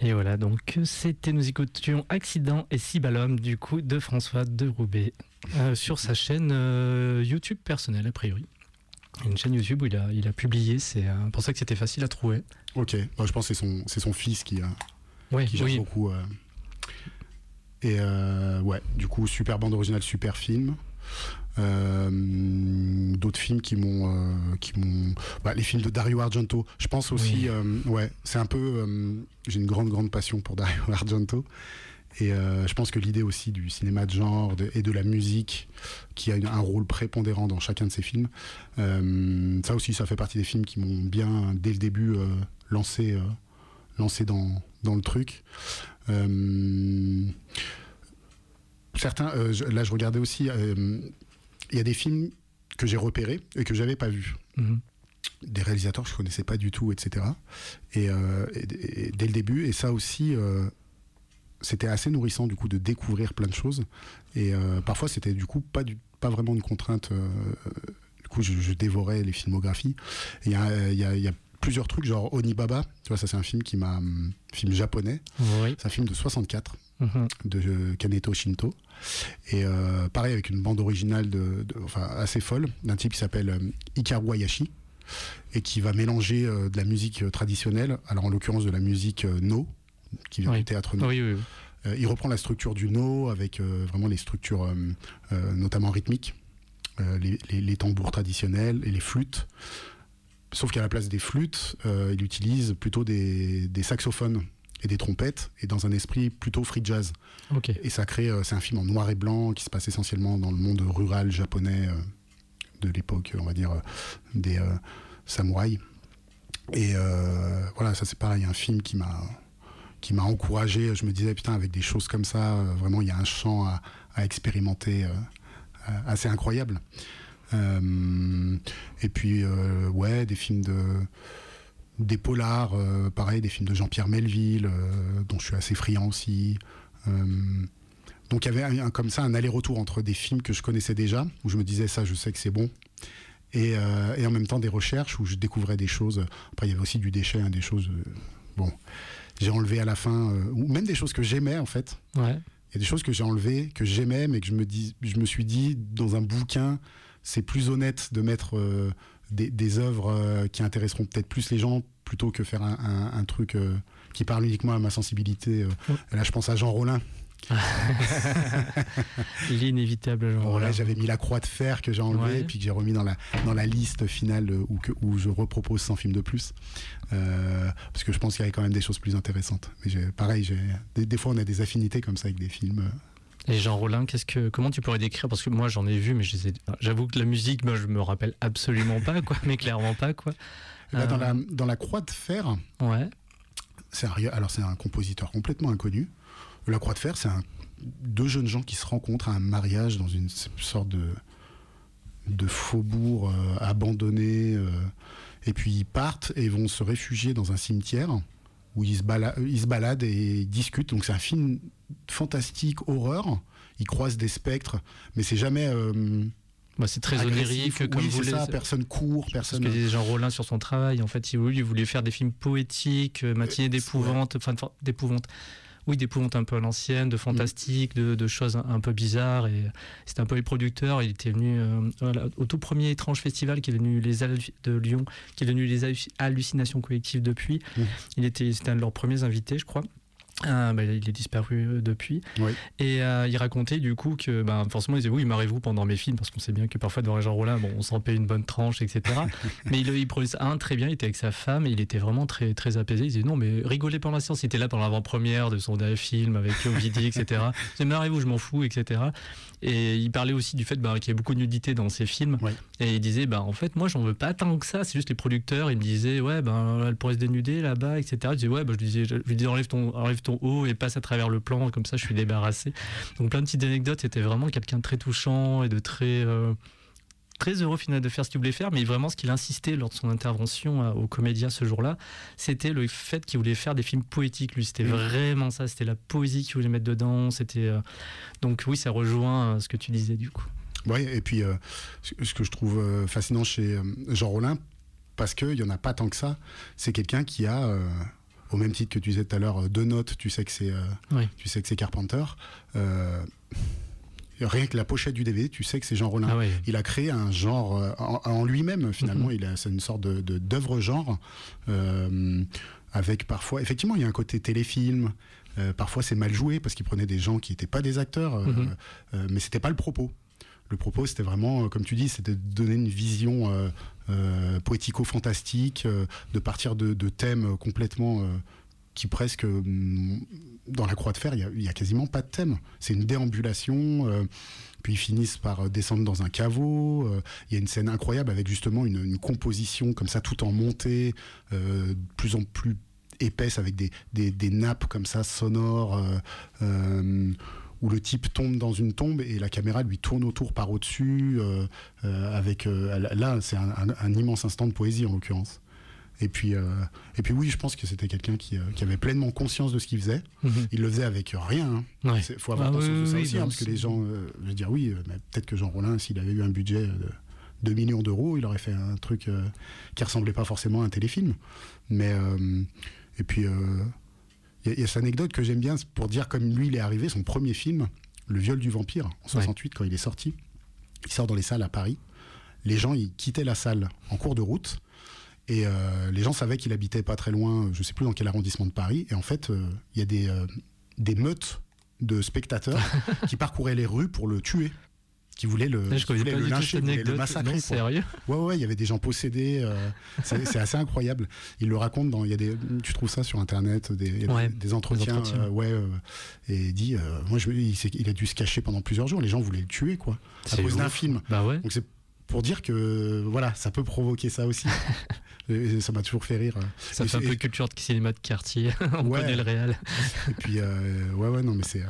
Et voilà, donc c'était, nous écoutions Accident et Cibalum, du coup, de François de Roubaix, euh, sur sa chaîne euh, YouTube personnelle, a priori. Une chaîne YouTube où il a, il a publié, c'est euh, pour ça que c'était facile à trouver. Ok, je pense que c'est son, c'est son fils qui, a, Ouais, qui gère oui. beaucoup. Et ouais, du coup, super bande originale, super film. Euh, D'autres films qui m'ont, euh, qui m'ont, bah, les films de Dario Argento. Je pense aussi, Oui. euh, ouais, c'est un peu, j'ai une grande grande passion pour Dario Argento. Et euh, je pense que l'idée aussi du cinéma de genre de- et de la musique, qui a une- un rôle prépondérant dans chacun de ces films, euh, ça aussi, ça fait partie des films qui m'ont bien, dès le début, euh, lancé, lancé dans, dans le truc. Certains, je- là, je regardais aussi, il y a des films que j'ai repérés et que j'avais pas vus Mhm. des réalisateurs que je connaissais pas du tout, etc. Et, euh, et- et dès le début, et ça aussi, euh, c'était assez nourrissant du coup de découvrir plein de choses. Et euh, parfois, c'était du coup pas, du, pas vraiment une contrainte. du coup, je, je dévorais les filmographies. Et Il y a, il y a- il y a plusieurs trucs, genre Onibaba. Tu vois, ça c'est un film qui m'a, hum, film japonais. Oui. C'est un film de 64 Mhm. de euh, Kaneto Shinto. Et euh, pareil, avec une bande originale de, de- enfin, assez folle, d'un type qui s'appelle euh, Hikaru Hayashi, et qui va mélanger euh, de la musique traditionnelle, alors en l'occurrence de la musique No, qui vient Oui. du théâtre No. Oui, oui, oui. Il reprend la structure du No avec vraiment les structures notamment rythmiques, les, les- les tambours traditionnels et les flûtes. Sauf qu'à la place des flûtes, euh, il utilise plutôt des, des saxophones et des trompettes, et dans un esprit plutôt free jazz. Et ça crée, euh, c'est un film en noir et blanc qui se passe essentiellement dans le monde rural japonais euh, de l'époque, on va dire, euh, des euh, samouraïs. Et euh, voilà, ça c'est pareil, un film qui m'a qui m'a encouragé. Je me disais, putain, avec des choses comme ça, euh, vraiment, il y a un champ à, à expérimenter assez incroyable. Et puis, ouais, des films de des polars, euh, pareil, des films de Jean-Pierre Melville, euh, dont je suis assez friand aussi. Euh, donc il y avait un- comme ça un aller-retour entre des films que je connaissais déjà, où je me disais ça, je sais que c'est bon, et, euh, et en même temps des recherches où je découvrais des choses. Après il y avait aussi du déchet, hein, des choses. euh, bon, j'ai enlevé à la fin, euh, ou même des choses que j'aimais en fait. Ouais. Il y a des choses que j'ai enlevées, que j'aimais, mais que je me, dis, je me suis dit, dans un bouquin, c'est plus honnête de mettre des, des œuvres euh, qui intéresseront peut-être plus les gens, plutôt que faire un, un- un truc euh, qui parle uniquement à ma sensibilité. euh. Là, je pense à Jean Rollin. L'inévitable. Bon, là, j'avais mis la croix de fer que j'ai enlevé, Ouais. et puis que j'ai remis dans la, dans la liste finale où, que, où je repropose 100 films de plus. Euh, parce que je pense qu'il y avait quand même des choses plus intéressantes. Mais pareil, des, des fois, on a des affinités comme ça avec des films. Et Jean Rollin, qu'est-ce que, comment tu pourrais décrire? Parce que moi j'en ai vu, mais j'avoue que la musique, moi je me rappelle absolument pas, quoi, mais clairement pas, quoi. Là, dans, Euh, la, dans la croix de fer, Ouais. c'est un, alors c'est un compositeur complètement inconnu. La croix de fer, c'est deux jeunes gens qui se rencontrent à un mariage dans une sorte de, de faubourg euh, abandonné. euh, et puis ils partent et vont se réfugier dans un cimetière où ils se, bala- ils se baladent et ils discutent. Donc c'est un film fantastique, horreur. Ils croisent des spectres, mais c'est jamais euh, Bah, c'est très onirique, comme oui, vous ça, personne court, Parce personne. que disait Jean Rollin sur son travail, en fait, il voulait, il voulait faire des films poétiques, euh, matinée Euh, d'épouvante, enfin d'épouvante. Oui, d'épouvante un peu à l'ancienne, de fantastique, de, de choses un, un peu bizarres. Et c'était un peu les producteurs. Il était venu euh, voilà, au tout premier étrange festival qui est venu les de Lyon, qui est devenu les Hallu- hallucinations collectives depuis. Mhm. Il était, c'était un de leurs premiers invités, je crois. Ah, bah, il est disparu euh, depuis. Oui. Et euh, il racontait du coup que bah, forcément, il disait oui, m'arrive-vous pendant mes films, parce qu'on sait bien que parfois devant Jean Rollin, bon, on s'en paye une bonne tranche, etc. mais il, il ça un très bien, il était avec sa femme et il était vraiment très, très apaisé. Il disait non, mais rigolez pendant la séance. Il était là pendant l'avant-première de son dernier film avec Ovidie, etc. Il disait m'arrivez-vous, je m'en fous, etc. Et il parlait aussi du fait bah, qu'il y a beaucoup de nudité dans ses films. Et il disait, bah, en fait, moi, j'en veux pas tant que ça. C'est juste les producteurs. Ils me disaient, ouais, ben, elle pourrait se dénuder là-bas, etc. Je disais, ouais, je, disais, je lui disais, enlève ton, enlève ton haut et passe à travers le plan. Comme ça, je suis débarrassé. Donc, plein de petites anecdotes. C'était vraiment quelqu'un de très touchant et de très. euh, Très heureux finalement de faire ce qu'il voulait faire, mais vraiment ce qu'il insistait lors de son intervention euh, au Comédia ce jour-là, c'était le fait qu'il voulait faire des films poétiques. Lui, c'était vraiment ça, c'était la poésie qu'il voulait mettre dedans. C'était euh, donc oui, ça rejoint ce que tu disais du coup. Oui, et puis euh, ce que je trouve fascinant chez Jean Rollin, parce qu'il n'y en a pas tant que ça, c'est quelqu'un qui a euh, au même titre que tu disais tout à l'heure, deux notes, tu sais que c'est, tu sais que c'est Carpenter. rien que la pochette du DVD, tu sais que c'est Jean Rollin. Ah il a créé un genre en, lui-même, finalement. Mhm. Il a, c'est une sorte de, d'œuvre genre, avec parfois, effectivement, il y a un côté téléfilm. parfois, c'est mal joué parce qu'il prenait des gens qui n'étaient pas des acteurs, mhm. mais c'était pas le propos. Le propos, c'était vraiment, comme tu dis, c'était de donner une vision euh, poético-fantastique, euh, de partir de, thèmes complètement euh, qui presque dans la croix de fer, il y, a quasiment pas de thème. C'est une déambulation. puis ils finissent par descendre dans un caveau. Il y a une scène incroyable avec justement une, composition comme ça, tout en montée, plus en plus épaisse avec des nappes comme ça sonores où le type tombe dans une tombe et la caméra lui tourne autour par au-dessus. Euh, euh, avec euh, là, c'est un, immense instant de poésie en l'occurrence. Et puis, et puis oui, je pense que c'était quelqu'un qui, avait pleinement conscience de ce qu'il faisait. Mhm. Il le faisait avec rien. Il hein. faut avoir ah conscience de ça aussi, hein, parce que les gens, je veux dire, oui, peut-être que Jean Rollin, s'il avait eu un budget de 2 millions d'euros, il aurait fait un truc qui ressemblait pas forcément à un téléfilm. Mais et puis il y, a cette anecdote que j'aime bien pour dire comme lui il est arrivé, son premier film, Le viol du vampire, en 68, quand il est sorti. Il sort dans les salles à Paris. Les gens, ils quittaient la salle en cours de route. Et euh, les gens savaient qu'il habitait pas très loin, je ne sais plus dans quel arrondissement de Paris. Et en fait, euh, il y a des, euh, des meutes de spectateurs qui parcouraient les rues pour le tuer qui voulait le, le lyncher, le massacrer. sérieux? Ouais, ouais, il y avait des gens possédés. Euh, c'est assez incroyable. Il le raconte dans. Il y a des, tu trouves ça sur internet, des, des, entretiens. Euh, ouais, euh, et il dit, moi, je, il, a dû se cacher pendant plusieurs jours. Les gens voulaient le tuer, quoi, à cause d'un film. Bah ouais. Donc c'est pour dire que voilà, ça peut provoquer ça aussi. ça m'a toujours fait rire. Ça fait un peu culture de cinéma de quartier. On connaît le réel. et puis, ouais, ouais, non, mais c'est.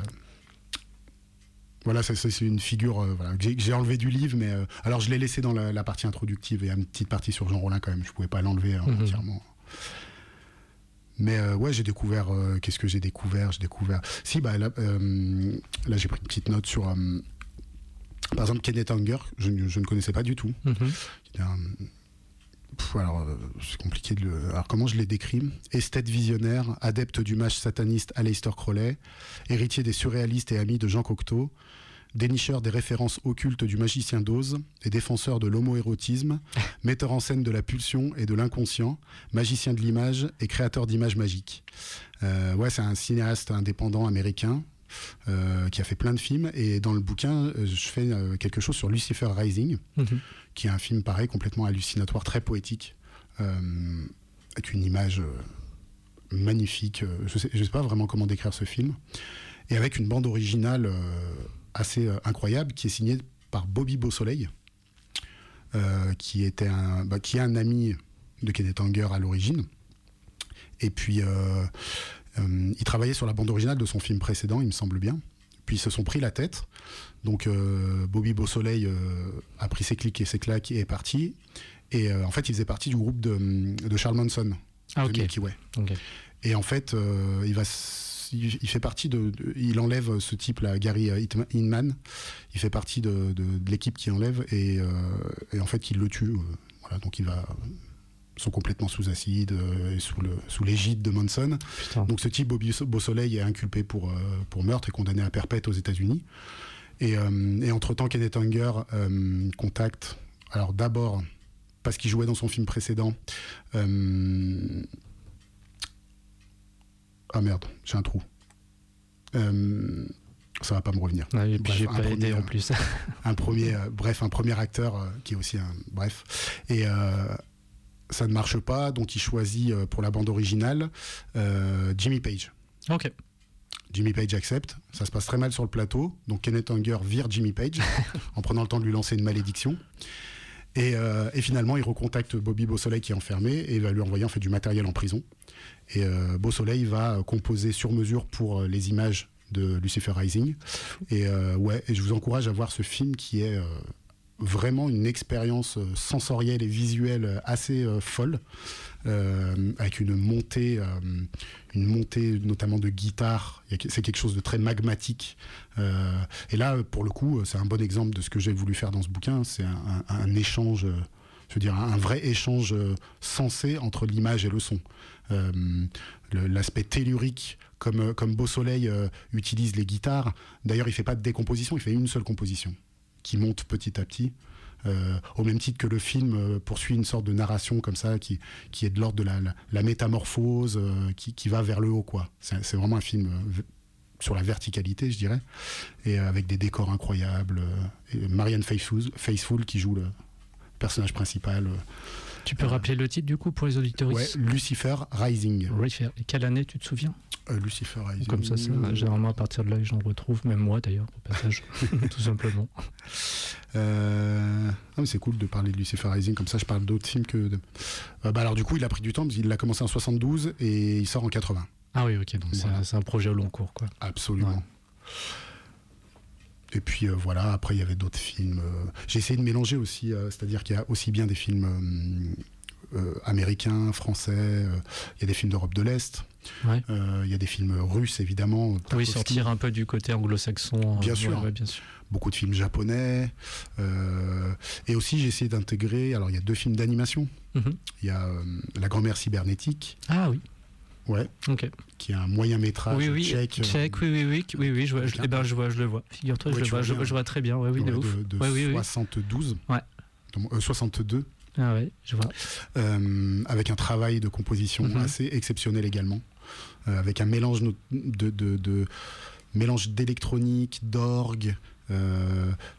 Voilà, c'est une figure euh, que j'ai enlevé du livre, mais euh, alors je l'ai laissé dans la, partie introductive et une petite partie sur Jean Rollin quand même. Je pouvais pas l'enlever hein, mhm. entièrement. Mais euh, ouais, j'ai découvert. Qu'est-ce que j'ai découvert? J'ai découvert. Si, bah là, là j'ai pris une petite note sur. par exemple, Kenneth Anger, je, ne connaissais pas du tout. Mhm alors, c'est compliqué de le. Alors, comment je l'ai décrit? Esthète visionnaire, adepte du match sataniste Aleister Crowley, héritier des surréalistes et ami de Jean Cocteau, dénicheur des références occultes du magicien d'Oz et défenseur de l'homoérotisme, metteur en scène de la pulsion et de l'inconscient, magicien de l'image et créateur d'images magiques. Euh, ouais, c'est un cinéaste indépendant américain. Euh, qui a fait plein de films et dans le bouquin je fais quelque chose sur Lucifer Rising mhm qui est un film pareil, complètement hallucinatoire, très poétique, euh, avec une image euh, magnifique. Euh, je ne sais, pas vraiment comment décrire ce film. Et avec une bande originale assez incroyable qui est signée par Bobby Beausoleil, qui, était un, bah, qui est un ami de Kenneth Anger à l'origine. Et puis, il travaillait sur la bande originale de son film précédent, il me semble bien. Puis ils se sont pris la tête. Donc euh, Bobby Beausoleil euh, a pris ses clics et ses claques et est parti. Et euh, en fait, il faisait partie du groupe de, Charles Manson, ah, de Milky Way. Et en fait, il va il fait partie de, il enlève ce type là Gary Inman il fait partie de, l'équipe qui enlève et, en fait il le tue voilà. Donc il va sont complètement sous acide et sous le sous l'égide de Manson donc ce type Bobby Beausoleil est inculpé pour pour meurtre et condamné à perpète aux États-Unis. Euh, et, entre-temps, Kenneth Anger euh, contacte, alors d'abord, parce qu'il jouait dans son film précédent, euh, ah merde, j'ai un trou. ça va pas me revenir. Et puis j'ai pas aidé en plus. un premier, bref, un premier acteur qui est aussi un, bref, et ça ne marche pas, donc il choisit pour la bande originale Jimmy Page. Ok. Jimmy Page accepte. Ça se passe très mal sur le plateau. Donc Kenneth Anger vire Jimmy Page en prenant le temps de lui lancer une malédiction. Euh, et, finalement, il recontacte Bobby Beausoleil qui est enfermé et va lui envoyer en fait du matériel en prison. Et euh, Beausoleil va composer sur mesure pour euh, les images de Lucifer Rising. Et ouais, et je vous encourage à voir ce film qui est vraiment une expérience sensorielle et visuelle assez folle. Euh, avec une montée, euh, une montée notamment de guitare. C'est quelque chose de très magmatique. Euh, et là, pour le coup, c'est un bon exemple de ce que j'ai voulu faire dans ce bouquin. C'est un, échange je veux dire, un, vrai échange sensé entre l'image et le son. L'aspect tellurique comme, comme Beau Soleil utilise les guitares. D'ailleurs, il fait pas de décomposition, il fait une seule composition qui monte petit à petit. Euh, au même titre que le film euh, poursuit une sorte de narration comme ça qui, qui est de l'ordre de la, la, métamorphose euh, qui, qui, va vers le haut quoi. C'est vraiment un film sur la verticalité je dirais et avec des décors incroyables. Marianne Faithfull, Faithful qui joue le personnage principal. Tu peux rappeler le titre du coup pour les auditeurs Ouais, Lucifer Rising. Lucifer. Et quelle année tu te souviens euh, Lucifer Rising. Comme ça, généralement à partir de là, j'en retrouve, même moi d'ailleurs, au passage, tout simplement. Euh... mais c'est cool de parler de Lucifer Rising, comme ça je parle d'autres films que. Euh, bah, alors du coup, il a pris du temps, parce qu'il a commencé en 72 et il sort en 80. Ah oui, ok, donc c'est un, projet au long cours, quoi. Absolument. Et puis euh, voilà, après il y avait d'autres films. Euh, j'ai essayé de mélanger aussi, euh, c'est-à-dire qu'il y a aussi bien des films américains, français, il y a des films d'Europe de l'Est, il y a des films russes évidemment. Oui, sortir un peu du côté anglo-saxon. Bien, sûr. bien sûr. Beaucoup de films japonais. et aussi j'ai essayé d'intégrer, alors il y a deux films d'animation. Mhm. Il y a La grand-mère cybernétique. Ah oui. Ouais. Ok. Qui est un moyen métrage oui, oui, tchèque. Tchèque, oui, oui, oui, oui, oui, je vois, je, eh ben, je vois, je le vois. Figure-toi, je, le vois, je, vois très bien, ouais, oui, de, ouf. De, de 72. Ouais. Donc, euh, 62. Ah ouais, je vois. Euh, avec un travail de composition mm -hmm. assez exceptionnel également, euh, avec un mélange de, de, de mélange d'électronique, d'orgue, euh, euh,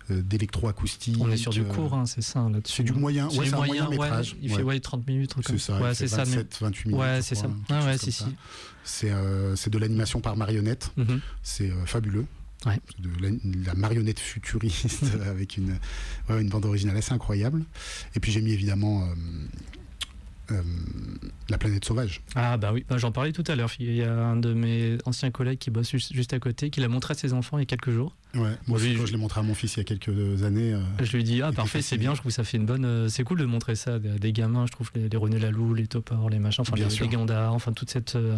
d'électroacoustique. On est sur du court, hein, c'est ça là-dessus. C'est du moyen, ouais, c'est un moyen métrage. il fait ouais, 30 minutes. C'est ça, ouais, c'est 27, 28 minutes. Ouais, c'est ça. Ah ouais, si, si. C'est euh, de l'animation par marionnette. Mm -hmm. C'est euh, fabuleux. Ouais. De la, la, marionnette futuriste avec une, une bande originale assez incroyable. Et puis j'ai mis évidemment euh, la planète sauvage. Ah bah oui, bah, j'en parlais tout à l'heure. Il y a un de mes anciens collègues qui bosse juste, à côté, qui l'a montré à ses enfants il y a quelques jours. Ouais, moi aussi, je l'ai montré à mon fils il y a quelques années. Euh, je lui dis ah parfait, c'est bien, je trouve que ça fait une bonne. Euh, c'est cool de montrer ça des, des, gamins, je trouve les, les René Laloux, les Topor, les machins, enfin les, les Gandar, enfin toute cette. Euh...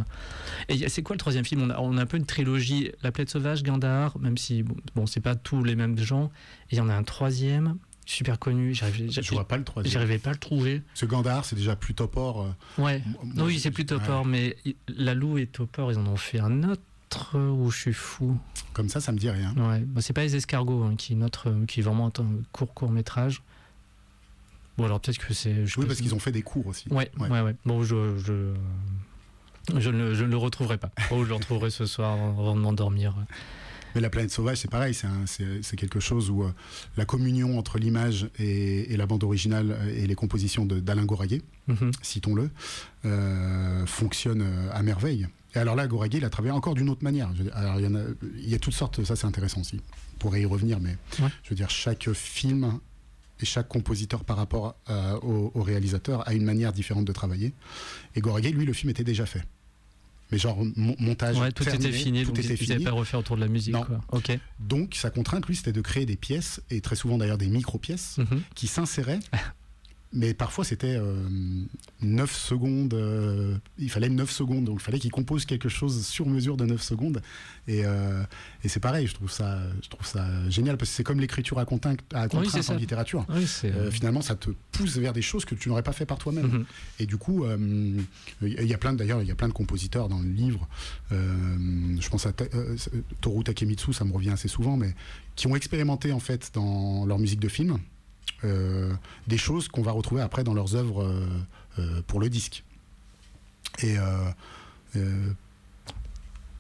Et c'est quoi le troisième film? On a, on a, un peu une trilogie, La planète sauvage, Gandar, même si bon, bon c'est pas tous les mêmes gens. Et il y en a un troisième super connu. Je vois pas le troisième. J'arrivais pas à le trouver. Ce Gandar, c'est déjà plus Topor. Euh, ouais. non, oui, c'est plus Topor, ouais. mais Lalou et Topor, ils en ont fait un autre où je suis fou. Comme ça, ça me dit rien. Ouais. Bah, c'est pas les escargots hein, qui notre qui est vraiment un court court métrage. Bon alors peut-être que c'est. Oui, parce qu'ils ont fait des cours aussi. Ouais, ouais, ouais. ouais. Bon, je, je... Je ne, je ne, le retrouverai pas. Oh, je le retrouverai ce soir avant de m'endormir. Mais la planète sauvage, c'est pareil, c'est quelque chose où euh, la communion entre l'image et, et, la bande originale et les compositions d'Alain Goraguet, mm -hmm. citons-le, euh, fonctionne euh, à merveille. Et alors là, Goraguet, il a travaillé encore d'une autre manière. Alors, il y, en a, il y a toutes sortes, ça c'est intéressant aussi. On pourrait y revenir, mais ouais. je veux dire, chaque film et chaque compositeur par rapport euh, au, au, réalisateur a une manière différente de travailler. Et Goraguet, lui, le film était déjà fait mais genre montage ouais, tout terminé, était fini tout donc était fini. pas refaire autour de la musique non. quoi. ok donc sa contrainte lui c'était de créer des pièces et très souvent d'ailleurs des micro pièces mm -hmm. qui s'inséraient mais parfois c'était euh, 9 secondes euh, il fallait 9 secondes. Donc il fallait qu'il compose quelque chose sur mesure de 9 secondes. Et, euh, et c'est pareil je trouve ça je trouve ça génial parce que c'est comme l'écriture à contrainte, à contrainte oui, en littérature. Oui, finalement ça te pousse vers des choses que tu n'aurais pas fait par toi-même. Mm -hmm. et du coup il y a plein d'ailleurs il y a plein de compositeurs dans le livre. Je pense à Toru Takemitsu ça me revient assez souvent mais qui ont expérimenté en fait dans leur musique de film. euh, des choses qu'on va retrouver après dans leurs œuvres euh, euh, pour le disque. Et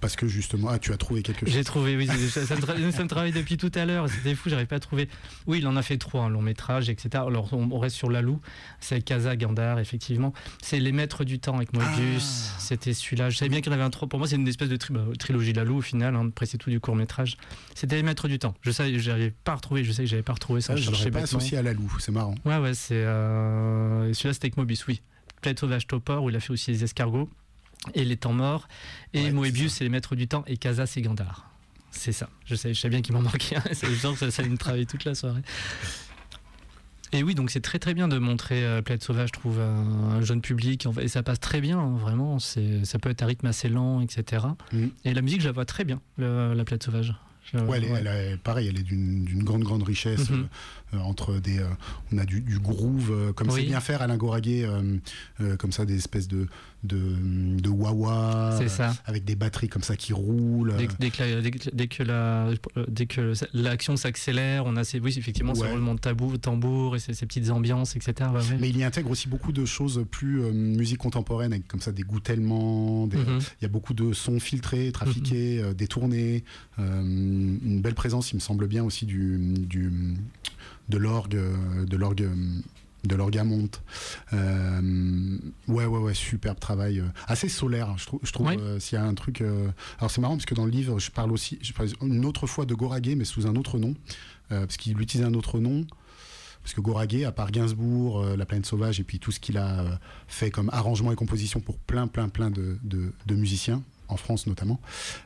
parce que justement, ah, tu as trouvé quelque chose. J'ai trouvé, oui, ça, ça, me ça, me travaille depuis tout à l'heure. C'était fou, j'arrive pas à trouver. Oui, il en a fait trois, un long métrage, etc. Alors, on, reste sur Lalou, c'est Kaza Gandar, effectivement. C'est Les Maîtres du Temps avec Moebius. Ah. C'était celui-là. Je savais bien qu'il y en avait un trois. Pour moi, c'est une espèce de tri bah, trilogie Lalou au final. Hein. Après, c'est tout du court métrage. C'était Les Maîtres du Temps. Je sais, j'avais pas retrouvé. Je sais que j'avais pas retrouvé ça. Ah, je l'aurais pas associé à Lalou. C'est marrant. Ouais, ouais, c'est euh... celui-là, c'était avec Moebius, oui. Planète sauvage Topor où il a fait aussi les escargots et les temps morts. Et ouais, Moebius, c'est les maîtres du temps. Et Casa, c'est Gandar. C'est ça. Je sais, je sais bien qu'il m'en manquait un. C'est genre que ça, ça allait me travailler toute la soirée. Et oui, donc c'est très très bien de montrer euh, Sauvage, je trouve, un jeune public. Et ça passe très bien, hein, vraiment. Ça peut être à rythme assez lent, etc. Mm. Et la musique, je la vois très bien, le, la Planète Sauvage. Ouais, elle est, pareil, elle est d'une grande, grande richesse. Mhm. Euh, entre des. Euh, on a du, groove, euh, comme c'est bien faire Alain Goraguet, comme ça, des espèces de, de, avec des batteries comme ça qui roulent. Dès, que, la, dès que l'action s'accélère, on a ces, oui, effectivement ce roulement de tabou, tambour et ces, petites ambiances, etc. Mais il y intègre aussi beaucoup de choses plus musique contemporaine, avec comme ça des goûts tellement. Mhm. Il y a beaucoup de sons filtrés, trafiqués, mhm. détournés. une belle présence, il me semble bien aussi du, du de l'orgue, de l'orgue de l'orgamonte. Euh, ouais, ouais, ouais, superbe travail. Euh, assez solaire, je, trouve. Je trouve euh, s'il y a un truc. Alors c'est marrant parce que dans le livre, je parle aussi, je parle une autre fois de Goraguet, mais sous un autre nom, parce qu'il utilisait un autre nom. Parce que Goraguet, à part Gainsbourg, La Plaine Sauvage, et puis tout ce qu'il a fait comme arrangement et composition pour plein, plein, plein de, de, musiciens, en France notamment,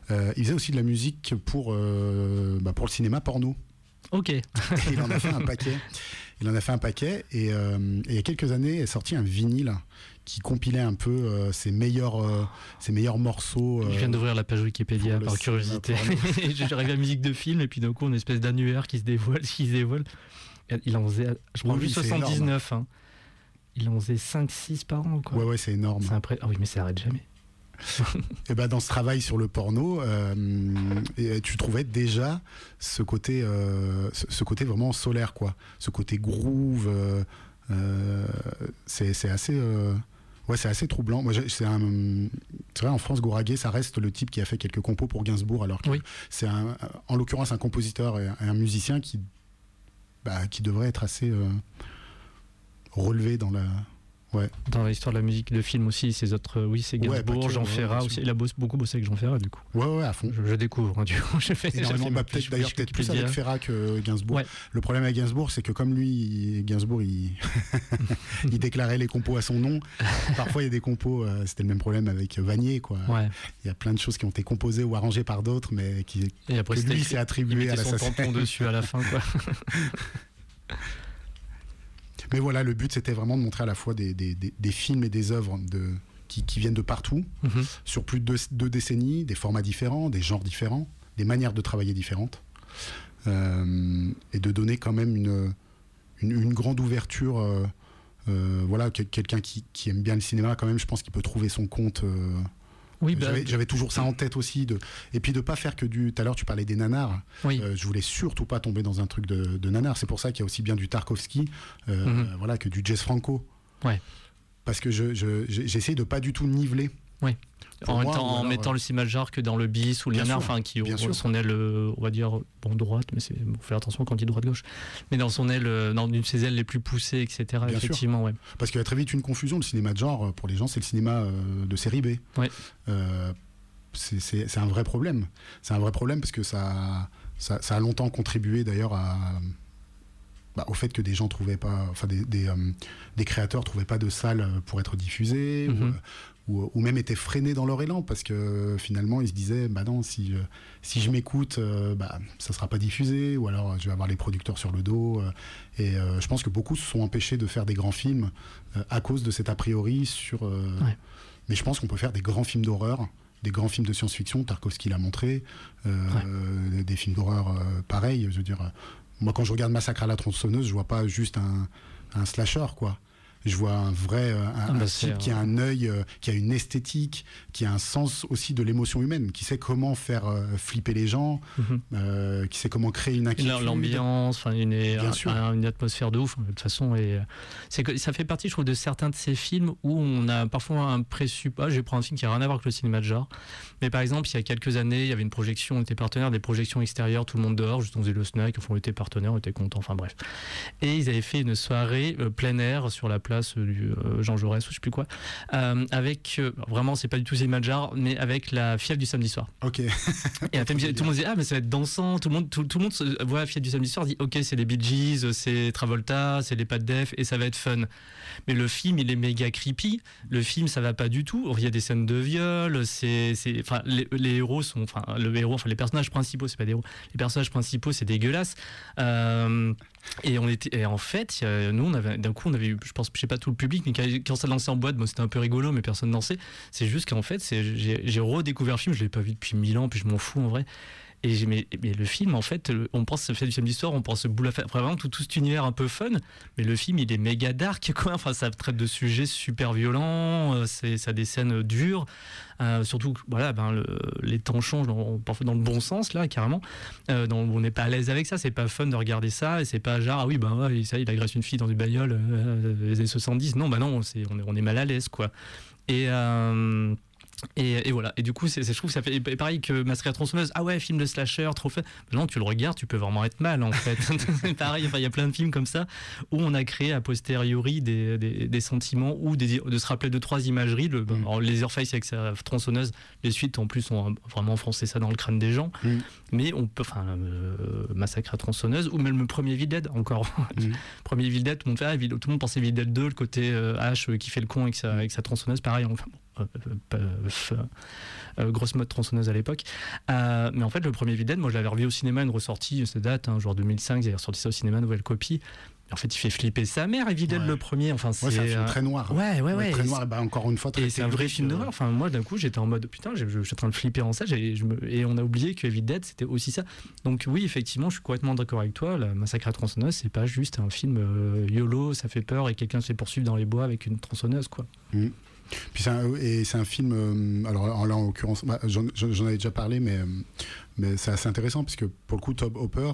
il faisait aussi de la musique pour, bah, pour le cinéma porno. Ok. il en a fait un paquet. Il en a fait un paquet et, euh, il y a quelques années est sorti un vinyle qui compilait un peu euh, ses meilleurs euh, ses meilleurs morceaux. je viens d'ouvrir la page Wikipédia par curiosité. J'arrive à la musique de film et puis d'un coup une espèce d'annuaire qui se dévoile, qui se dévoile. Il en faisait, je crois, 79. Hein. Il en faisait 5-6 par an. Quoi. Ouais, ouais, c'est énorme. Ah oui, mais ça arrête jamais. et ben dans ce travail sur le porno, euh, tu trouvais déjà ce côté, euh, ce côté vraiment solaire, quoi. Ce côté groove. Euh, c'est assez. Ouais, c'est assez troublant. Moi, c'est vrai, en France, Goraguet, ça reste le type qui a fait quelques compos pour Gainsbourg, alors que c'est en l'occurrence un compositeur et un musicien qui, bah, qui devrait être assez relevé dans la, dans l'histoire de la musique de film aussi, ces autres, oui, c'est Gainsbourg, Jean Ferrat aussi. Il a beaucoup bossé avec Jean Ferrat, du coup. Ouais, ouais, à fond. Je, découvre, hein, du coup. Je fais. Bah, peut-être, d'ailleurs, peut-être plus avec Ferrat que Gainsbourg. Le problème avec Gainsbourg, c'est que comme lui, Gainsbourg, il... il déclarait les compos à son nom. Parfois, il y a des compos, euh, c'était le même problème avec Vanier, quoi. Il y a plein de choses qui ont été composées ou arrangées par d'autres, mais qui, Et après, que lui s'est attribué à la son dessus à la fin, quoi. Mais voilà, le but, c'était vraiment de montrer à la fois des, films et des œuvres de, qui, viennent de partout, mhm. sur plus de deux, décennies, des formats différents, des genres différents, des manières de travailler différentes, euh, et de donner quand même une, une, grande ouverture. Euh, euh, voilà, quelqu'un qui, qui, aime bien le cinéma, quand même, je pense qu'il peut trouver son compte oui, bah, j'avais toujours ça en tête aussi. De... Et puis de pas faire que du. Tout à l'heure, tu parlais des nanars. Oui. Euh, je voulais surtout pas tomber dans un truc de, de nanar. C'est pour ça qu'il y a aussi bien du Tarkovsky euh, mhm. voilà, que du Jess Franco. Ouais. Parce que j'essaie je, de pas du tout niveler. Oui en, mettant le Simajar que dans le bis ou le Nanar, enfin qui ont son aile, euh, on va dire, bon droite, mais c'est faut faire attention quand on dit droite gauche, mais dans son aile, euh, dans une de ses ailes les plus poussées, etc. effectivement, ouais. Parce qu'il y a très vite une confusion. Le cinéma de genre, euh, pour les gens, c'est le cinéma de série B. Ouais. c'est un vrai problème. C'est un vrai problème parce que ça, ça, a longtemps contribué d'ailleurs à bah, au fait que des gens trouvaient pas, enfin des, des, des, créateurs trouvaient pas de salle pour être diffusés, mm-hmm ou, même étaient freinés dans leur élan parce que finalement ils se disaient bah non si euh, si je m'écoute euh, bah ça sera pas diffusé ou alors je vais avoir les producteurs sur le dos euh, et je pense que beaucoup se sont empêchés de faire des grands films à cause de cet a priori sur mais je pense qu'on peut faire des grands films d'horreur des grands films de science-fiction Tarkovsky l'a montré des films d'horreur pareils je veux dire moi quand je regarde Massacre à la tronçonneuse je vois pas juste un, un slasher quoi je vois un vrai euh, un, ah bah type qui a un œil, euh, qui a une esthétique, qui a un sens aussi de l'émotion humaine, qui sait comment faire euh, flipper les gens, mhm. qui sait comment créer une inquiétude. L'ambiance, une, une atmosphère de ouf. De toute façon, et c'est que ça fait partie, je trouve, de certains de ces films où on a parfois un présupposé. Ah, je vais prendre un film qui n'a rien à voir avec le cinéma de genre, mais par exemple, il y a quelques années, il y avait une projection, on était partenaire des projections extérieures, tout le monde dehors, juste on faisait le snack, on était partenaire, on était content, enfin bref. Et ils avaient fait une soirée plein air sur la place du euh, Jean Jaurès ou je sais plus quoi, euh, avec euh, vraiment c'est pas du tout Zimajar, mais avec la fièvre du samedi soir. Ok. et tout le monde dit ah mais ça va être dansant, tout le monde tout, le monde voit la fièvre du samedi soir dit ok c'est les Bee Gees, c'est Travolta, c'est les Pat Def et ça va être fun. Mais le film il est méga creepy. Le film ça va pas du tout. Il y a des scènes de viol, c'est enfin les, héros sont enfin le héros enfin les personnages principaux c'est pas des héros, les personnages principaux c'est dégueulasse. Et on était, et en fait, nous, on avait, d'un coup, on avait eu, je pense, je sais pas tout le public, mais quand ça lancé en boîte, moi, c'était un peu rigolo, mais personne dansait. C'est juste qu'en fait, j'ai redécouvert le film, je l'ai pas vu depuis mille ans, puis je m'en fous en vrai. Et mais, mais, le film, en fait, on pense fait du film d'histoire, on pense boule vraiment tout, tout cet univers un peu fun, mais le film, il est méga dark, quoi. Enfin, ça traite de sujets super violents, euh, c'est ça a des scènes dures. Euh, surtout, voilà, ben, les temps changent dans le bon sens, là, carrément. Euh, on n'est pas à l'aise avec ça, c'est pas fun de regarder ça, et c'est pas genre, ah oui, ben ouais, ça, il agresse une fille dans une bagnole, les années 70. Non, bah non, on est, on est mal à l'aise, quoi. Et. Et, voilà. Et du coup, c'est, je trouve que ça fait pareil que à tronçonneuse. Ah ouais, film de slasher, trop fait. Non, tu le regardes, tu peux vraiment être mal en fait. pareil, il y a plein de films comme ça où on a créé a posteriori des, des, sentiments ou des, de se rappeler de trois imageries. Le, mm. Laserface avec sa tronçonneuse, les suites en plus ont vraiment enfoncé ça dans le crâne des gens. Mm. Mais on peut, enfin, euh, Massacre à tronçonneuse ou même le premier Evil Dead encore. Mm. premier tout le monde fait, ah, tout le monde pensait Evil Dead 2, le côté euh, H euh, qui fait le con avec sa, avec sa tronçonneuse, pareil. Enfin, bon euh, grosse mode tronçonneuse à l'époque. Euh, mais en fait, le premier Evil moi je l'avais revu au cinéma, une ressortie, cette date, hein, genre 2005, j'avais ressorti ça au cinéma, nouvelle copie. En fait, il fait flipper sa mère, Evil le premier. Enfin, c'est un film très noir. Ouais, ouais, ouais. Très noir, bah, encore une fois, très Et c'est un vrai film d'horreur. Enfin, moi, d'un coup, j'étais en mode putain, je, suis en train de flipper en ça. Et on a oublié que Evil Dead, c'était aussi ça. Donc, oui, effectivement, je suis complètement d'accord avec toi. La Massacre à tronçonneuse, c'est pas juste un film YOLO, ça fait peur et quelqu'un se fait poursuivre dans les bois avec une tronçonneuse, quoi. Mm. Puis un, et c'est un film, euh, alors là en l'occurrence, bah, j'en, avais déjà parlé, mais, mais c'est assez intéressant puisque pour le coup, Tob Hopper,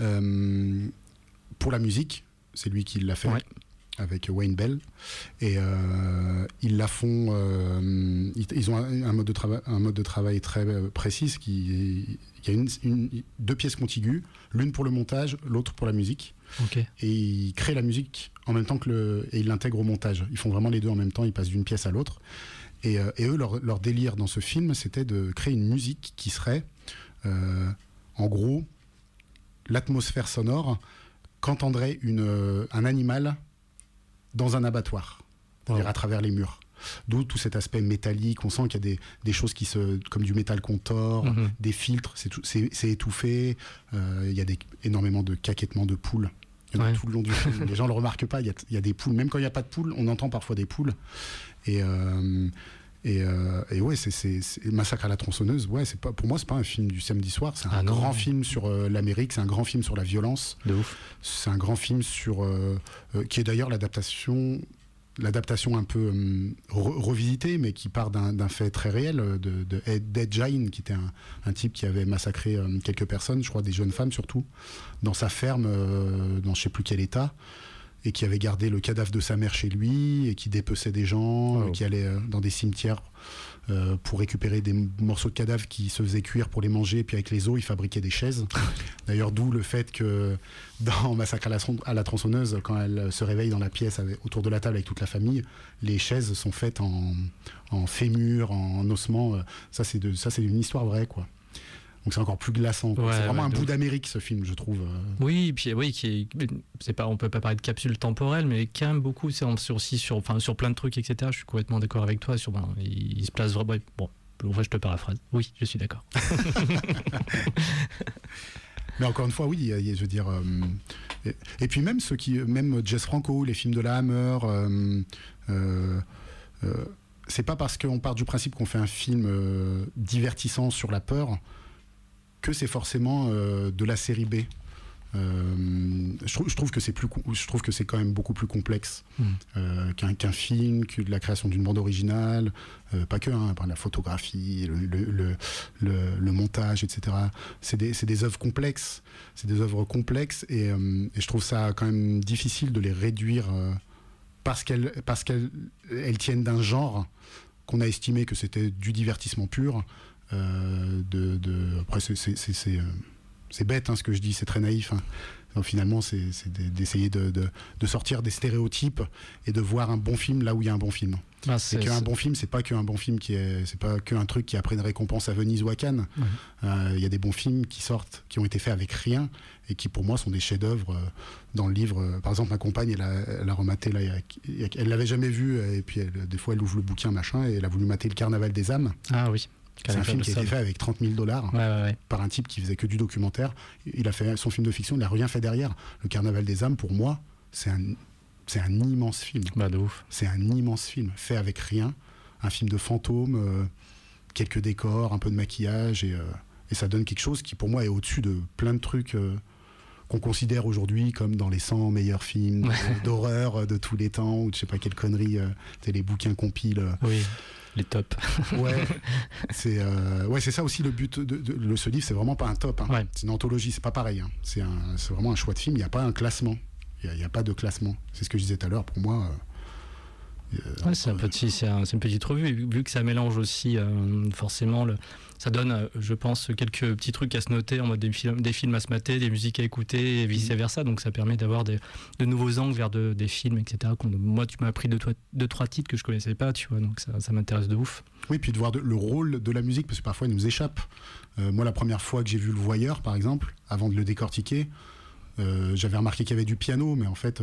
euh, pour la musique, c'est lui qui l'a fait. Avec Wayne Bell et euh, ils la font. ils, ont un, mode de travail, un mode de travail très précis. Qui, il y a une, deux pièces contiguës, l'une pour le montage, l'autre pour la musique. Et ils créent la musique en même temps que le. Et ils l'intègrent au montage. Ils font vraiment les deux en même temps, ils passent d'une pièce à l'autre. Et, euh, eux, leur, délire dans ce film, c'était de créer une musique qui serait, euh, en gros, l'atmosphère sonore qu'entendrait une, euh, un animal dans un abattoir, c'est-à-dire à travers les murs. D'où tout cet aspect métallique. On sent qu'il y a des, choses qui se, comme du métal qu'on tord, mhm. des filtres, c'est étouffé. il y a des, énormément de caquettements de poules tout le long du film. Les gens le remarquent pas. Il y, a, des poules. Même quand il n'y a pas de poules, on entend parfois des poules. Et, euh, et, euh, et, ouais, c'est Massacre à la tronçonneuse. Ouais, c'est pas pour moi, c'est pas un film du samedi soir. C'est un ah grand film sur euh, l'Amérique. C'est un grand film sur la violence. C'est un grand film sur qui est d'ailleurs l'adaptation l'adaptation un peu euh, revisitée, mais qui part d'un fait très réel euh, de, de Ed Jain, qui était un, type qui avait massacré euh, quelques personnes, je crois des jeunes femmes surtout, dans sa ferme, dans je sais plus quel état, et qui avait gardé le cadavre de sa mère chez lui, et qui dépeçait des gens, qui allait dans des cimetières euh, pour récupérer des morceaux de cadavres qui se faisaient cuire pour les manger. Puis avec les os, ils fabriquaient des chaises. D'ailleurs, d'où le fait que dans Massacre à la, tronçonneuse, quand elle se réveille dans la pièce autour de la table avec toute la famille, les chaises sont faites en, en fémur, en ossement. Ça, c'est de, ça, c'est une histoire vraie, quoi. Donc c'est encore plus glaçant. c'est vraiment un bout d'Amérique ce film, je trouve. Oui, puis oui, qui c'est pas, on peut pas parler de capsule temporelle, mais quand même beaucoup, c'est aussi sur, enfin sur plein de trucs, etc. Je suis complètement d'accord avec toi. Sur, ben, il, se place vraiment. Bon, en vrai, je te paraphrase. Oui, je suis d'accord. mais encore une fois, oui, je veux dire. Euh, et, puis même ceux qui, même Jess Franco, les films de la Hammer. Euh, euh, c'est pas parce qu'on part du principe qu'on fait un film divertissant sur la peur que c'est forcément euh, de la série B. Euh, je, trouve, que c'est plus, je trouve que c'est quand même beaucoup plus complexe hmm. euh, qu'un film, que de la création d'une bande originale, pas que, hein, par la photographie, le, le, montage, etc. C'est des, des, œuvres complexes, c'est des œuvres complexes, et, je trouve ça quand même difficile de les réduire parce qu'elles parce qu'elles elles tiennent d'un genre qu'on a estimé que c'était du divertissement pur de, de, après, euh, c'est bête hein, ce que je dis, c'est très naïf. Hein. Donc, finalement, c'est d'essayer de, de, sortir des stéréotypes et de voir un bon film là où il y a un bon film. Ah, c'est qu'un bon film, c'est pas qu'un bon film qui est, c'est pas qu'un truc qui a pris une récompense à Venise ou à Cannes. Euh, il y a des bons films qui sortent, qui ont été faits avec rien et qui pour moi sont des chefs-d'œuvre dans le livre. Par exemple, ma compagne, elle a, elle a rematé là, elle l'avait jamais vu et puis des fois elle ouvre le bouquin machin et elle a voulu mater le Carnaval des âmes. Ah oui. C'est un film qui a été fait avec 30 000 dollars par un type qui faisait que du documentaire. Il a fait son film de fiction, il n'a rien fait derrière. Le Carnaval des âmes, pour moi, c'est un, c'est un immense film. Bah, de ouf. C'est un immense film, fait avec rien. Un film de fantômes, euh, quelques décors, un peu de maquillage et, euh, Et ça donne quelque chose qui, pour moi, est au-dessus de plein de trucs qu'on considère aujourd'hui comme dans les 100 meilleurs films d'horreur de tous les temps, ou je sais pas quelle connerie, les bouquins compiles. Oui les tops. ouais, c'est euh, ouais, c'est ça aussi le but de, ce livre. C'est vraiment pas un top. Hein. C'est une anthologie, c'est pas pareil. Hein. C'est vraiment un choix de film. Il n'y a pas un classement. Il n'y a, pas de classement. C'est ce que je disais tout à l'heure. Pour moi. Euh, c'est un petit, c'est une petite revue. Vu que ça mélange aussi euh, forcément le, ça donne, euh, je pense, quelques petits trucs à se noter en mode des films, des films à se mater, des musiques à écouter et vice versa. Donc ça permet d'avoir de nouveaux angles vers des films, etc. Moi, tu m'as appris deux, deux, trois titres que je connaissais pas, tu vois. Donc ça, m'intéresse de ouf. Oui, puis de voir le rôle de la musique, parce que parfois il nous échappe. Euh, moi, la première fois que j'ai vu Le Voyeur, par exemple, avant de le décortiquer, j'avais remarqué qu'il y avait du piano, mais en fait,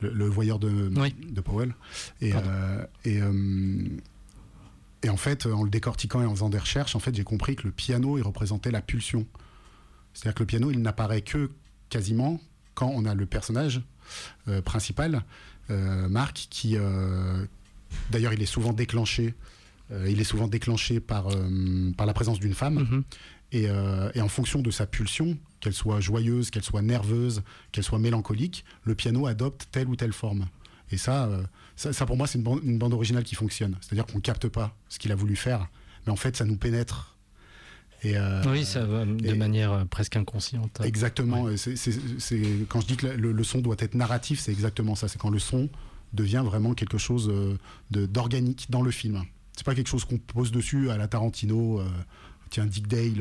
le, Voyeur de, de Powell. Et, et et en fait, en le décortiquant et en faisant des recherches, en fait, j'ai compris que le piano, il représentait la pulsion. C'est-à-dire que le piano, il n'apparaît que quasiment quand on a le personnage euh, principal, euh, Marc, qui, euh, d'ailleurs, il est souvent déclenché. il est souvent déclenché par, par la présence d'une femme. Mm-hmm. Et, et, en fonction de sa pulsion, qu'elle soit joyeuse, qu'elle soit nerveuse, qu'elle soit mélancolique, le piano adopte telle ou telle forme. Et ça, ça, pour moi, c'est une bande, originale qui fonctionne. C'est-à-dire qu'on capte pas ce qu'il a voulu faire, mais en fait, ça nous pénètre. Et, euh, oui, ça va de manière euh, presque inconsciente. Exactement. C'est, quand je dis que le, son doit être narratif, c'est exactement ça. C'est quand le son devient vraiment quelque chose euh, d'organique dans le film. C'est pas quelque chose qu'on pose dessus à la Tarantino. Tiens, Dick Dale,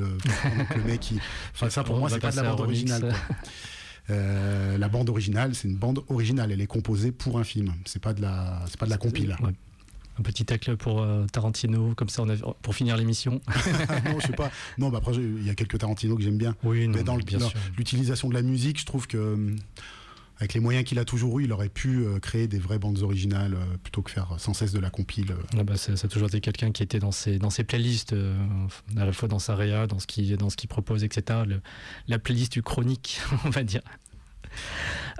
le mec qui. Enfin, ça pour moi, c'est pas de la bande originale. Euh, la bande originale, c'est une bande originale. Elle est composée pour un film. C'est pas de la, c'est pas de la compile. Un petit tacle pour euh, Tarantino, comme ça, on a, pour finir l'émission. non, je sais pas. Non, bah après, il y a quelques Tarantino que j'aime bien. Oui, mais dans l'utilisation de la musique, je trouve que avec les moyens qu'il a toujours eu, il aurait pu euh, créer des vraies bandes originales euh, plutôt que faire sans cesse de la compile. Ah bah ça, a toujours été quelqu'un qui était dans ses, dans ses playlists, euh, à la fois dans sa réa, dans ce qu'il propose, etc. la playlist du chronique, on va dire.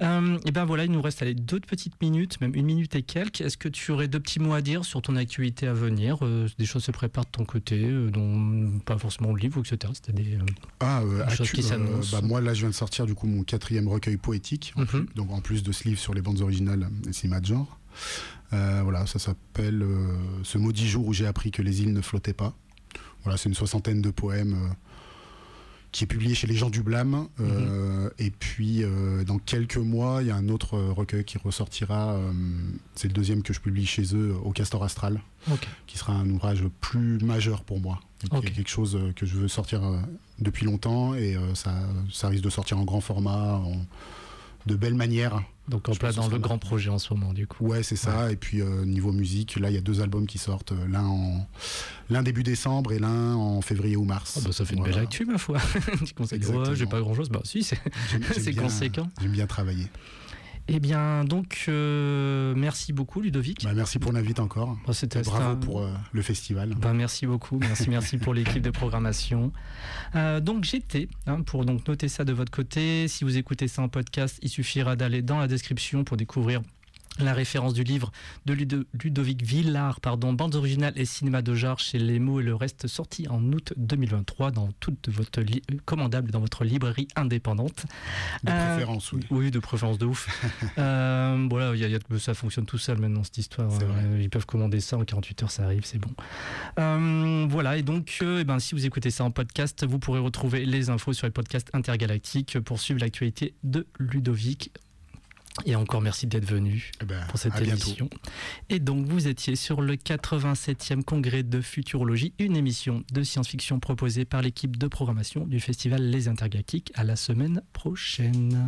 Euh, et ben voilà, il nous reste deux petites minutes, même une minute et quelques. Est-ce que tu aurais deux petits mots à dire sur ton actualité à venir euh, Des choses se préparent de ton côté, euh, dont pas forcément le livre, etc. C'était des, ah, choses qui s'annoncent. Bah, moi, là, je viens de sortir du coup mon quatrième recueil poétique, mhm. donc en plus de ce livre sur les bandes originales et cinéma de genre. voilà, ça s'appelle Ce maudit jour où j'ai appris que les îles ne flottaient pas. Voilà, c'est une soixantaine de poèmes qui est publié chez Les gens du blâme. Euh, mhm. Et puis, euh, dans quelques mois, il y a un autre recueil qui ressortira. Euh, c'est le deuxième que je publie chez eux, au Castor Astral, qui sera un ouvrage plus majeur pour moi. Okay. quelque chose que je veux sortir depuis longtemps et ça, ça risque de sortir en grand format, de belle manière. Donc en plein dans le grand projet en ce moment, du coup. Ouais, c'est ça. Et puis euh, niveau musique, là, il y a deux albums qui sortent, euh, l'un en l'un début décembre et l'un en février ou mars. Ah bah, ça fait une belle actu, ma foi. tu conseilles, ouais, j'ai pas grand chose. Bah si, c'est conséquent. J'aime bien travailler. Eh bien, donc, euh, merci beaucoup, Ludovic. Bah, merci pour l'invite encore. Bah, bravo pour euh, le festival. Bah, merci beaucoup. Merci, merci pour l'équipe de programmation. Euh, donc, j'étais, hein, pour donc noter ça de votre côté. Si vous écoutez ça en podcast, il suffira d'aller dans la description pour découvrir la référence du livre de Ludovic Villard, pardon, bande originale et cinéma de genre chez Les Mots et le reste, sorti en août 2023 dans toute votre commandable dans votre librairie indépendante. De euh, préférence, oui. Oui, de préférence de ouf. euh, voilà, y a, ça fonctionne tout seul maintenant cette histoire. Euh, ils peuvent commander ça en 48 heures, ça arrive, c'est bon. Euh, voilà, et donc, eh ben, si vous écoutez ça en podcast, vous pourrez retrouver les infos sur les podcasts intergalactiques pour suivre l'actualité de Ludovic et encore merci d'être venu eh ben, pour cette émission. Et donc vous étiez sur le 87e congrès de futurologie, une émission de science-fiction proposée par l'équipe de programmation du festival Les Intergalactiques. À la semaine prochaine.